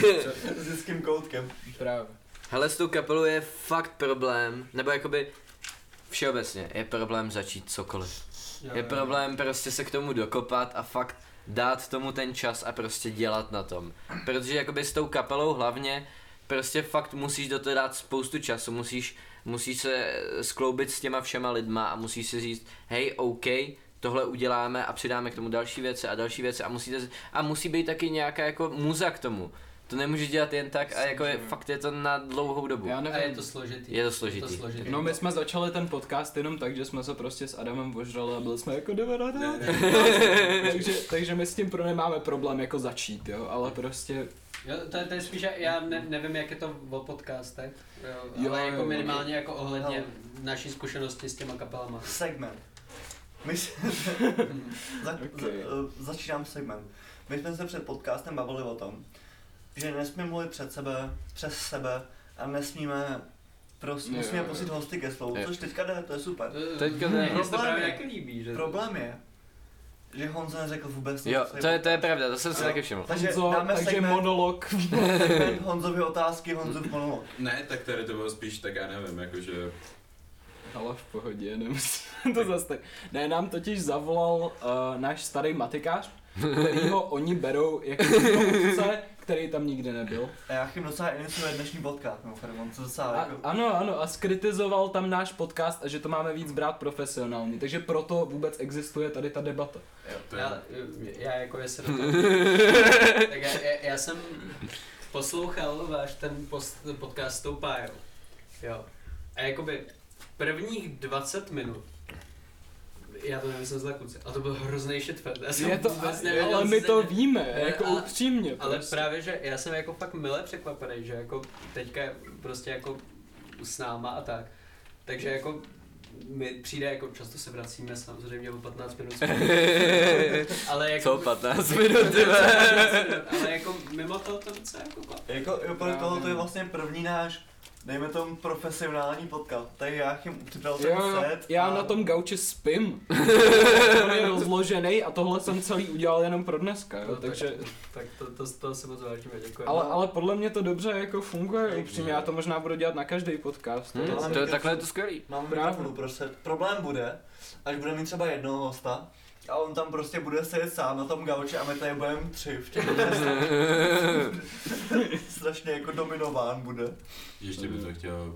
Speaker 4: s dětským koutkem.
Speaker 1: to, právě.
Speaker 3: Hele, s tou kapelou je fakt problém, nebo jakoby všeobecně je problém začít cokoliv. Je problém prostě se k tomu dokopat a fakt dát tomu ten čas a prostě dělat na tom. Protože jakoby s tou kapelou hlavně prostě fakt musíš do toho dát spoustu času, musíš, musíš se skloubit s těma všema lidma a musíš si říct, hej, OK, tohle uděláme a přidáme k tomu další věci a další věci a musíte, a musí být taky nějaká jako muza k tomu. To nemůžeš dělat jen tak a jako je, fakt je to na dlouhou dobu.
Speaker 1: Já
Speaker 2: A
Speaker 1: nevím.
Speaker 2: je to složitý.
Speaker 3: Je to složitý.
Speaker 2: Je to složitý.
Speaker 1: No my jsme začali ten podcast jenom tak, že jsme se prostě s Adamem ožrali a byli jsme jako jdeme na to.
Speaker 5: Ne,
Speaker 1: takže, takže my s tím pro nemáme problém jako začít, jo, ale prostě
Speaker 2: Jo, to, je- to je spíš, že já ne, nevím, jak je to o podcastech, jo,
Speaker 1: Jo,
Speaker 2: ale jako minimálně jako ohledně
Speaker 4: No.
Speaker 2: naší zkušenosti s těma kapelama.
Speaker 4: Segment. My se, za,
Speaker 1: Ok.
Speaker 4: za, uh, začínám segment. My jsme se před podcastem bavili o tom, že nesmíme mluvit před sebe, přes sebe a nesmíme prostě,
Speaker 1: Jo,
Speaker 4: musíme pustit hosty ke slovu, což teďka jde, to je super.
Speaker 3: Teďka ne.
Speaker 2: se to
Speaker 4: Problém
Speaker 2: právě
Speaker 4: je-
Speaker 2: jak líbí, že
Speaker 4: Problém je, že Honza neřekl vůbec nic.
Speaker 3: Jo, to je, to je pravda, to jsem si taky všiml.
Speaker 4: Takže
Speaker 1: Honzo,
Speaker 4: dáme
Speaker 1: takže
Speaker 4: segment,
Speaker 1: monolog.
Speaker 4: segment Honzovy otázky, Honzov monolog.
Speaker 5: ne, tak tady to bylo spíš tak, já nevím, jakože...
Speaker 1: Ale v pohodě, nemusím to zase tak. Ne, nám totiž zavolal uh, náš starý matikář, kterýho oni berou jako který tam nikdy nebyl.
Speaker 4: A Jáchym docela iniciuje dnešní podcast, mimochodem, on to docela
Speaker 1: A,
Speaker 4: jako...
Speaker 1: ano, ano, a skritizoval tam náš podcast a že to máme víc brát profesionálně, takže proto vůbec existuje tady ta debata.
Speaker 5: Jo, to je...
Speaker 2: Já, já jako jestli do toho. tak já, já, já, jsem poslouchal váš ten post, podcast s tou pájou. Jo. A jakoby prvních 20 minut já to nemyslím zle kluci, a to byl hrozný shitfest. Já jsem
Speaker 1: Je to,
Speaker 2: vůbec nevěděl,
Speaker 1: ale my to
Speaker 2: děje.
Speaker 1: víme,
Speaker 2: Ne,
Speaker 1: jako
Speaker 2: ale-
Speaker 1: upřímně.
Speaker 2: Ale
Speaker 1: prostě.
Speaker 2: právě, že já jsem jako fakt mile překvapený, že jako teďka prostě jako s náma a tak. Takže jako mi přijde jako často se vracíme samozřejmě o 15 minut ale jako,
Speaker 3: Co 15 minut,
Speaker 2: ale jako mimo to to docela jako.
Speaker 4: Jako, jo, pro tohle to je vlastně první náš, dejme tomu profesionální podcast. Tak Jáchym připravil ten
Speaker 1: Jo,
Speaker 4: set.
Speaker 1: já
Speaker 4: a-
Speaker 1: na tom gauči spím. On je rozložený a tohle jsem celý udělal jenom pro dneska, jo,
Speaker 2: No, tak-
Speaker 1: takže...
Speaker 2: Tak to, to, to si moc vážíme, děkuji.
Speaker 1: Ale, ale podle mě to dobře jako funguje, upřímně, já to možná budu dělat na každý podcast.
Speaker 3: Hm,
Speaker 1: tohle.
Speaker 3: to je takhle je to skvělý.
Speaker 4: Mám mikrofonu prostě. Problém bude, až bude mít třeba jednoho hosta, a on tam prostě bude sedět sám na tom gauči a my tady budeme tři v těch Strašně jako dominován bude.
Speaker 5: Ještě by to chtěl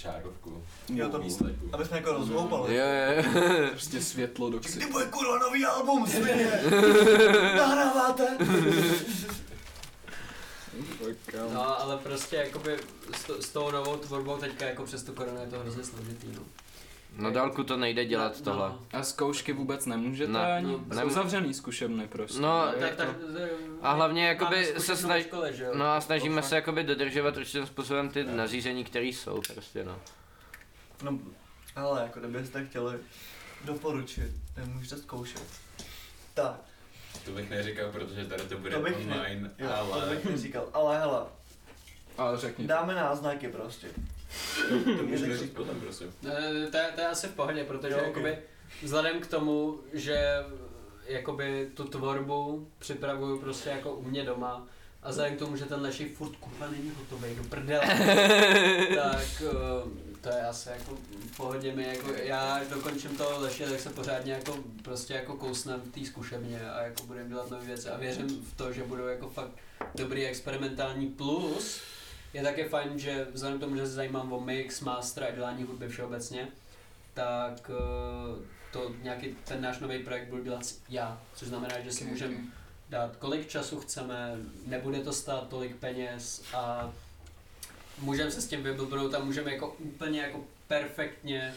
Speaker 5: žárovku.
Speaker 4: Jo, to
Speaker 5: výsledku.
Speaker 4: Aby jsme jako rozhoupali.
Speaker 3: Jo, jo.
Speaker 1: Prostě světlo do
Speaker 4: Kdy bude kurva nový album, svině? Nahráváte?
Speaker 2: No, ale prostě jakoby s, to, s tou novou tvorbou teďka jako přes tu koronu je to hrozně složitý, no.
Speaker 3: Na dálku to nejde dělat
Speaker 2: No,
Speaker 3: tohle.
Speaker 2: No.
Speaker 1: A zkoušky vůbec nemůžete
Speaker 3: Ne.
Speaker 1: ani?
Speaker 2: No,
Speaker 1: Jsou zavřený zkušebny prostě.
Speaker 3: No,
Speaker 1: Je
Speaker 2: tak,
Speaker 1: to-
Speaker 2: tak,
Speaker 3: A hlavně jakoby se snaž-
Speaker 2: škole, že jo?
Speaker 3: No a snažíme
Speaker 1: To
Speaker 3: se jakoby dodržovat určitým způsobem ty nařízení, které jsou prostě no.
Speaker 4: No, ale jako kdybyste chtěli doporučit, nemůžete zkoušet. Tak,
Speaker 5: To bych neříkal, protože tady to bude
Speaker 4: To bych ne-
Speaker 5: online,
Speaker 4: jo, to
Speaker 5: ale...
Speaker 4: bych neříkal. Ale hele,
Speaker 1: Ale řekni.
Speaker 4: dáme náznaky prostě.
Speaker 5: To můžeme říct potom, prosím.
Speaker 2: To, je- to je asi v pohodě, protože
Speaker 4: Jo, ok.
Speaker 2: jakoby vzhledem k tomu, že jakoby tu tvorbu připravuju prostě jako u mě doma a vzhledem k tomu, že ten lešej furt kurva není hotový do prdele, tak eh, to je asi jako v pohodě mi, jako já až dokončím toho leše, tak se pořádně jako prostě jako kousnem v té zkušebně a jako budem dělat nové věci a věřím v to, že budou jako fakt dobrý experimentální plus. Je také fajn, že vzhledem k tomu, že se zajímám o mix, master a dělání hudby všeobecně, tak eh, to nějaký ten náš nový projekt budu dělat já, což znamená, že si můžeme dát kolik času chceme, nebude to stát tolik peněz a můžeme se s tím vyblbnout a můžeme jako úplně jako perfektně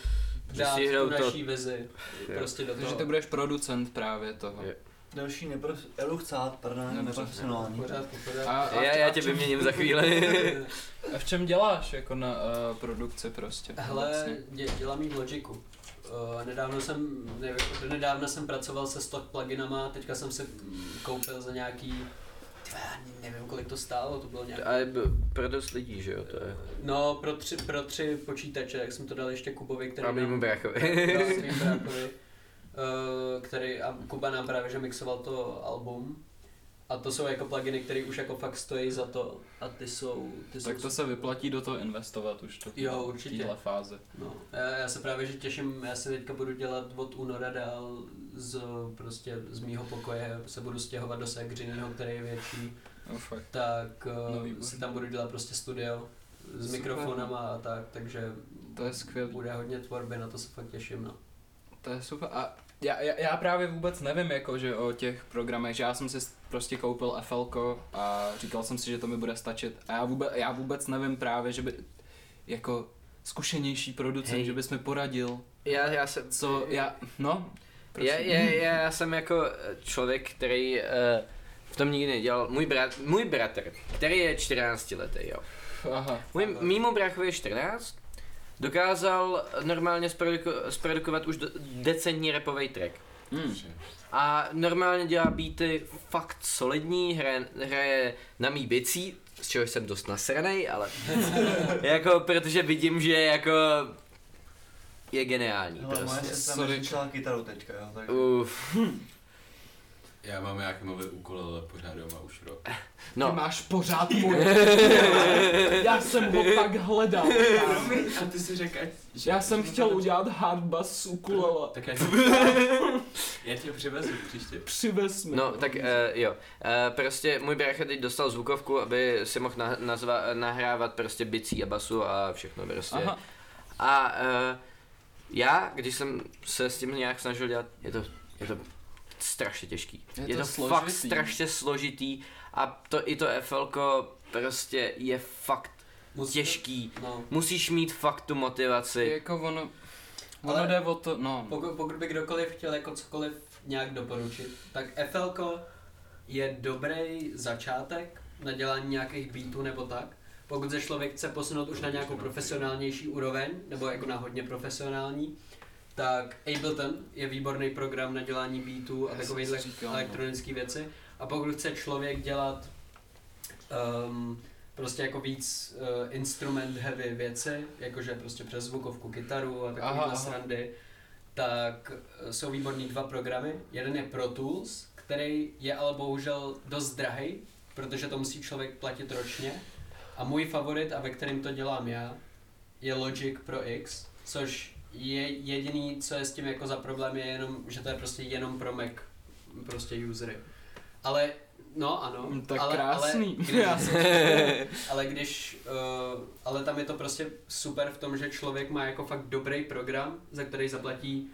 Speaker 2: dát tu
Speaker 3: to.
Speaker 2: naší vizi prostě do
Speaker 1: Takže
Speaker 2: toho.
Speaker 1: ty budeš producent právě toho.
Speaker 3: Jo.
Speaker 4: Další neprof... Edu chcát, pardon, neprofesionální.
Speaker 2: Pořádku, pořádku.
Speaker 1: A, a,
Speaker 3: Já, já tě
Speaker 1: čem-
Speaker 3: vyměním za chvíli.
Speaker 1: A v čem děláš jako na uh, produkci prostě?
Speaker 2: Hele,
Speaker 1: vlastně?
Speaker 2: dě, dělám jí v Logiku. Uh, nedávno jsem, nevím, do nedávna jsem pracoval se stock pluginama, teďka jsem si koupil za nějaký, já nevím kolik to stálo, to bylo nějak...
Speaker 3: Ale pro dost lidí, že jo, to je.
Speaker 2: No, pro tři, pro tři počítače, jak jsem to dal ještě Kubovi, který
Speaker 3: A
Speaker 2: nám-
Speaker 3: bráchovi.
Speaker 2: který, a Kuba nám právě, že mixoval to album. A to jsou jako pluginy, které už jako fakt stojí za to a ty jsou... Ty
Speaker 1: Tak
Speaker 2: jsou
Speaker 1: to se vyplatí do toho investovat už to.
Speaker 2: Jo, určitě.
Speaker 1: V téhle fázi.
Speaker 2: No, já, já se právě že těším, já se teďka budu dělat od února dál z, prostě z mýho pokoje, se budu stěhovat do Segřinyho, který je větší,
Speaker 1: No fakt.
Speaker 2: tak
Speaker 1: No,
Speaker 2: uh,
Speaker 1: výborně.
Speaker 2: si tam budu dělat prostě studio s
Speaker 1: Super.
Speaker 2: mikrofonama a tak, takže
Speaker 1: To je skvělý.
Speaker 2: bude hodně tvorby, na to se fakt těším, no.
Speaker 1: To je super. A já, já, já právě vůbec nevím jako, že o těch programech, že já jsem si prostě koupil FL a říkal jsem si, že to mi bude stačit. A já vůbec, já vůbec nevím právě, že by jako zkušenější producent,
Speaker 3: Hej.
Speaker 1: že bys mi poradil,
Speaker 3: Já, já jsem,
Speaker 1: co já, no,
Speaker 3: Já, já, já, já jsem jako eh, člověk, který uh, v tom nikdy nedělal. Můj, brat, můj bratr, který je 14 letý, jo.
Speaker 1: Aha.
Speaker 3: Můj, mýmu bráchovi je 14, dokázal normálně zproduko, zprodukovat už decentní repový track.
Speaker 1: Hmm.
Speaker 3: A normálně dělá beaty fakt solidní, hraje, hraje na mý bicí, z čehož jsem dost nasranej, ale jako, protože vidím, že jako je geniální
Speaker 4: Hele, moje
Speaker 3: prostě.
Speaker 4: sestra
Speaker 1: sorry.
Speaker 4: mi učila kytaru teďka, jo, tak...
Speaker 3: Uf,
Speaker 5: Já mám nějaký mluvit ukulele pořád doma už rok.
Speaker 1: Ty
Speaker 3: no,
Speaker 1: máš pořád můj. Já jsem ho tak hledal.
Speaker 5: A ty si řekl,
Speaker 1: Já jsem chtěl udělat hardbass z ukulele.
Speaker 5: Tak já, já tě přivezu příště.
Speaker 1: Přivez mi.
Speaker 3: No, tak uh, jo. Uh, prostě můj brácha teď dostal zvukovku, aby si mohl na, nazva, nahrávat prostě bicí a basu a všechno prostě.
Speaker 1: Aha.
Speaker 3: A uh, já, když jsem se s tím nějak snažil dělat, je to, je to strašně těžký.
Speaker 1: Je
Speaker 3: Je,
Speaker 1: to
Speaker 3: to,
Speaker 1: složitý.
Speaker 3: fakt strašně složitý a to i to FLko prostě je fakt
Speaker 2: Musíte-
Speaker 3: těžký.
Speaker 2: No.
Speaker 3: Musíš mít fakt tu motivaci.
Speaker 1: Jako ono, ono
Speaker 2: Ale-
Speaker 1: jde o to, no.
Speaker 2: Pokud, pokud by kdokoliv chtěl jako cokoliv nějak doporučit, tak FL je dobrý začátek na dělání nějakých beatů nebo tak. Pokud se člověk chce posunout už na nějakou profesionálnější úroveň, nebo jako na hodně profesionální, tak Ableton je výborný program na dělání beatů a takovýchhle
Speaker 1: říkal, no.
Speaker 2: elektronické věci. A pokud chce člověk dělat um, prostě jako víc uh, instrument heavy věci, jakože prostě přes zvukovku, kytaru a takovýhle srandy, tak eh, jsou výborný dva programy. Jeden je Pro Tools, který je ale bohužel dost drahý, protože to musí člověk platit ročně. A můj favorit, a ve kterém to dělám já, je Logic Pro X, což je jediný, co je s tím jako za problém, je jenom, že to je prostě jenom pro Mac, prostě usery. Ale, no ano,
Speaker 1: Hm, Tak
Speaker 2: ale,
Speaker 1: krásný.
Speaker 2: Ale, když, ale když, uh, ale tam je to prostě super v tom, že člověk má jako fakt dobrý program, za který zaplatí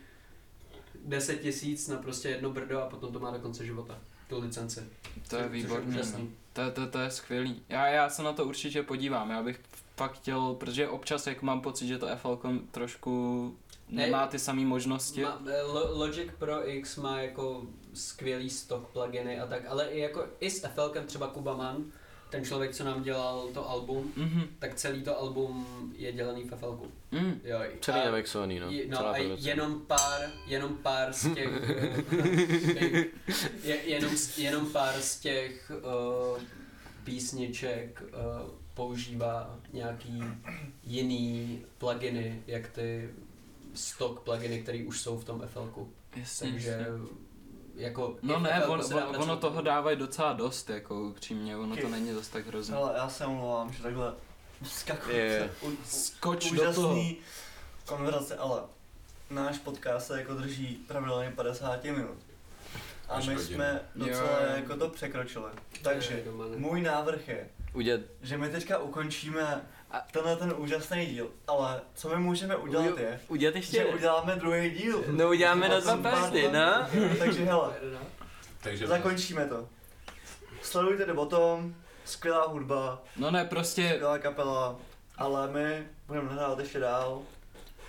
Speaker 2: 10 tisíc na prostě jedno brdo a potom to má do konce života, tu licenci.
Speaker 1: To je
Speaker 2: úžasný.
Speaker 1: no. To, to, to je skvělý. Já, já se na to určitě podívám. Já bych fakt chtěl, protože občas jak mám pocit, že to FL trošku nemá ty samé možnosti.
Speaker 2: Ma, eh, Lo- Logic Pro X má jako skvělý stock pluginy a tak, ale i jako i s FLkem třeba Kuba Mann, ten člověk, co nám dělal to album,
Speaker 1: Mhm.
Speaker 2: tak celý to album je dělaný v FLku.
Speaker 1: Mm.
Speaker 2: Jo,
Speaker 3: Celý no.
Speaker 2: Je, no
Speaker 3: Celá
Speaker 2: a
Speaker 3: produkce.
Speaker 2: jenom pár, jenom pár z těch, eh, je, jenom, jenom pár z těch uh, písniček uh, používá nějaký jiný pluginy, jak ty stock pluginy, které už jsou v tom FLku.
Speaker 1: Jasně,
Speaker 2: Takže
Speaker 1: jasně.
Speaker 2: jako
Speaker 1: No ne,
Speaker 2: FLku
Speaker 1: on, on, ono toho dávají docela dost, jako upřímně, ono to
Speaker 4: Ok.
Speaker 1: není dost tak hrozné.
Speaker 4: Ale já se omlouvám, že takhle skakuju. U-
Speaker 1: Skoč do toho.
Speaker 4: Úžasný konverzace, ale náš podcast se jako drží pravidelně 50 minut. A my jsme docela
Speaker 1: Jo,
Speaker 4: jako to překročili. Takže můj návrh je,
Speaker 3: Udělat
Speaker 4: že my teďka ukončíme
Speaker 3: A-
Speaker 4: tenhle ten úžasný díl, ale co my můžeme udělat
Speaker 3: Ujo-
Speaker 4: je,
Speaker 3: udělat
Speaker 4: že
Speaker 3: ještě
Speaker 4: uděláme druhý díl.
Speaker 3: No uděláme na dva
Speaker 4: let.
Speaker 3: no.
Speaker 4: Takže hele,
Speaker 5: Takže
Speaker 4: zakončíme to. Sledujte do bottom, skvělá hudba,
Speaker 1: No ne, prostě,
Speaker 4: skvělá kapela, ale my budeme nahrát ještě dál.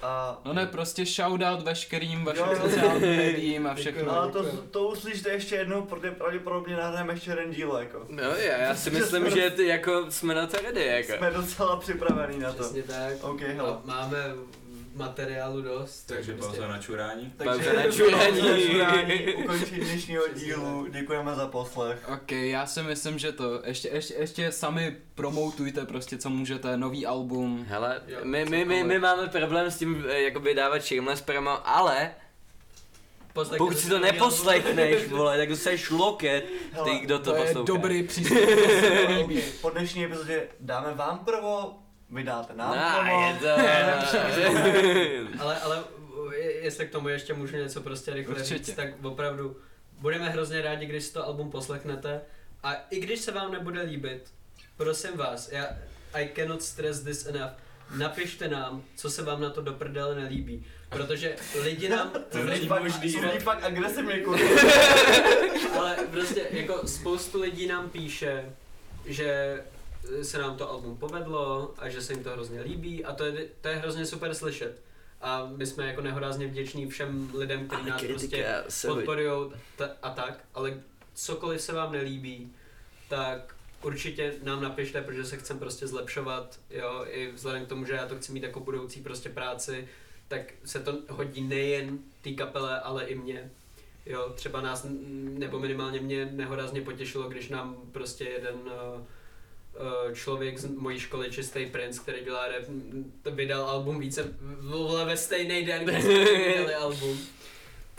Speaker 4: A
Speaker 1: no ne, prostě shoutout veškerým vašim sociálním médiím a všechno.
Speaker 4: Ale to, to uslyšte ještě jednou, protože pravděpodobně nahrajeme ještě jeden díl, jako.
Speaker 3: No já, já si myslím, že ty, jako jsme na to ready, jako.
Speaker 4: Jsme docela připravení na to.
Speaker 2: Přesně tak.
Speaker 4: OK, hele.
Speaker 2: A máme materiálu dost.
Speaker 5: Takže pauza na čurání.
Speaker 3: Pauza na čurání.
Speaker 4: pauza na čurání, ukončení dnešního dílu, děkujeme za poslech.
Speaker 1: Ok, já si myslím, že to, ještě, ještě, ještě sami promoutujte prostě, co můžete, nový album.
Speaker 3: Hele,
Speaker 2: Jo,
Speaker 3: my, my, my, my máme problém s tím, eh, jakoby dávat shameless promo, ale
Speaker 2: Poslechněte
Speaker 3: pokud si to neposlechneš, vole, tak dostaneš loket, ty kdo to,
Speaker 1: To je
Speaker 3: poslouchá.
Speaker 1: dobrý přístup.
Speaker 4: Po dnešní epizodě dáme vám provo, vy dáte nám
Speaker 3: No,
Speaker 4: provo.
Speaker 3: je to...
Speaker 2: Ale, ale je- jestli k tomu ještě můžu něco prostě rychle
Speaker 1: Určitě.
Speaker 2: říct, tak opravdu budeme hrozně rádi, když si to album poslechnete a i když se vám nebude líbit, prosím vás, já I cannot stress this enough, napište nám, co se vám na to do prdele nelíbí, protože lidi nám,
Speaker 4: To
Speaker 2: lidi,
Speaker 4: fakt, to zní fakt agresivně, kurva.
Speaker 2: ale prostě jako spoustu lidí nám píše, že se nám to album povedlo a že se jim to hrozně líbí a to je, to je hrozně super slyšet. A my jsme jako nehorázně vděční všem lidem, kteří nás prostě podporujou ta- a tak, ale cokoliv se vám nelíbí, tak určitě nám napište, protože se chcem prostě zlepšovat, jo, i vzhledem k tomu, že já to chci mít jako budoucí prostě práci, tak se to hodí nejen té kapele, ale i mě. Jo, třeba nás, nebo minimálně mě nehorázně potěšilo, když nám prostě jeden uh, člověk z mojí školy, Čistý princ, který dělá rap, vydal album více, vole, ve stejný den, kdy jsme vydali album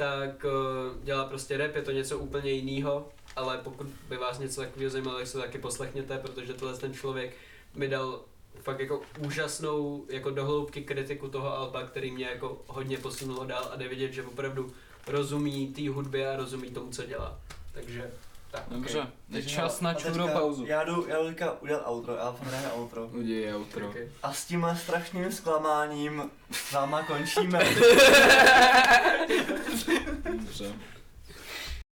Speaker 2: tak uh, dělá prostě rap, je to něco úplně jiného, ale pokud by vás něco takového zajímalo, tak se taky poslechněte, protože tenhle ten člověk mi dal fakt jako úžasnou jako dohloubky kritiku toho alba, který mě jako hodně posunulo dál a jde vidět, že opravdu rozumí té hudbě a rozumí tomu, co dělá. Takže tak.
Speaker 1: Dobře, je
Speaker 4: Takže
Speaker 1: čas na čurou pauzu.
Speaker 4: Já jdu, já jdu teďka udělat outro, já hrajeme outro.
Speaker 1: Uděj outro.
Speaker 2: Okay.
Speaker 4: A s tímhle strašným zklamáním s váma končíme.
Speaker 1: Dobře.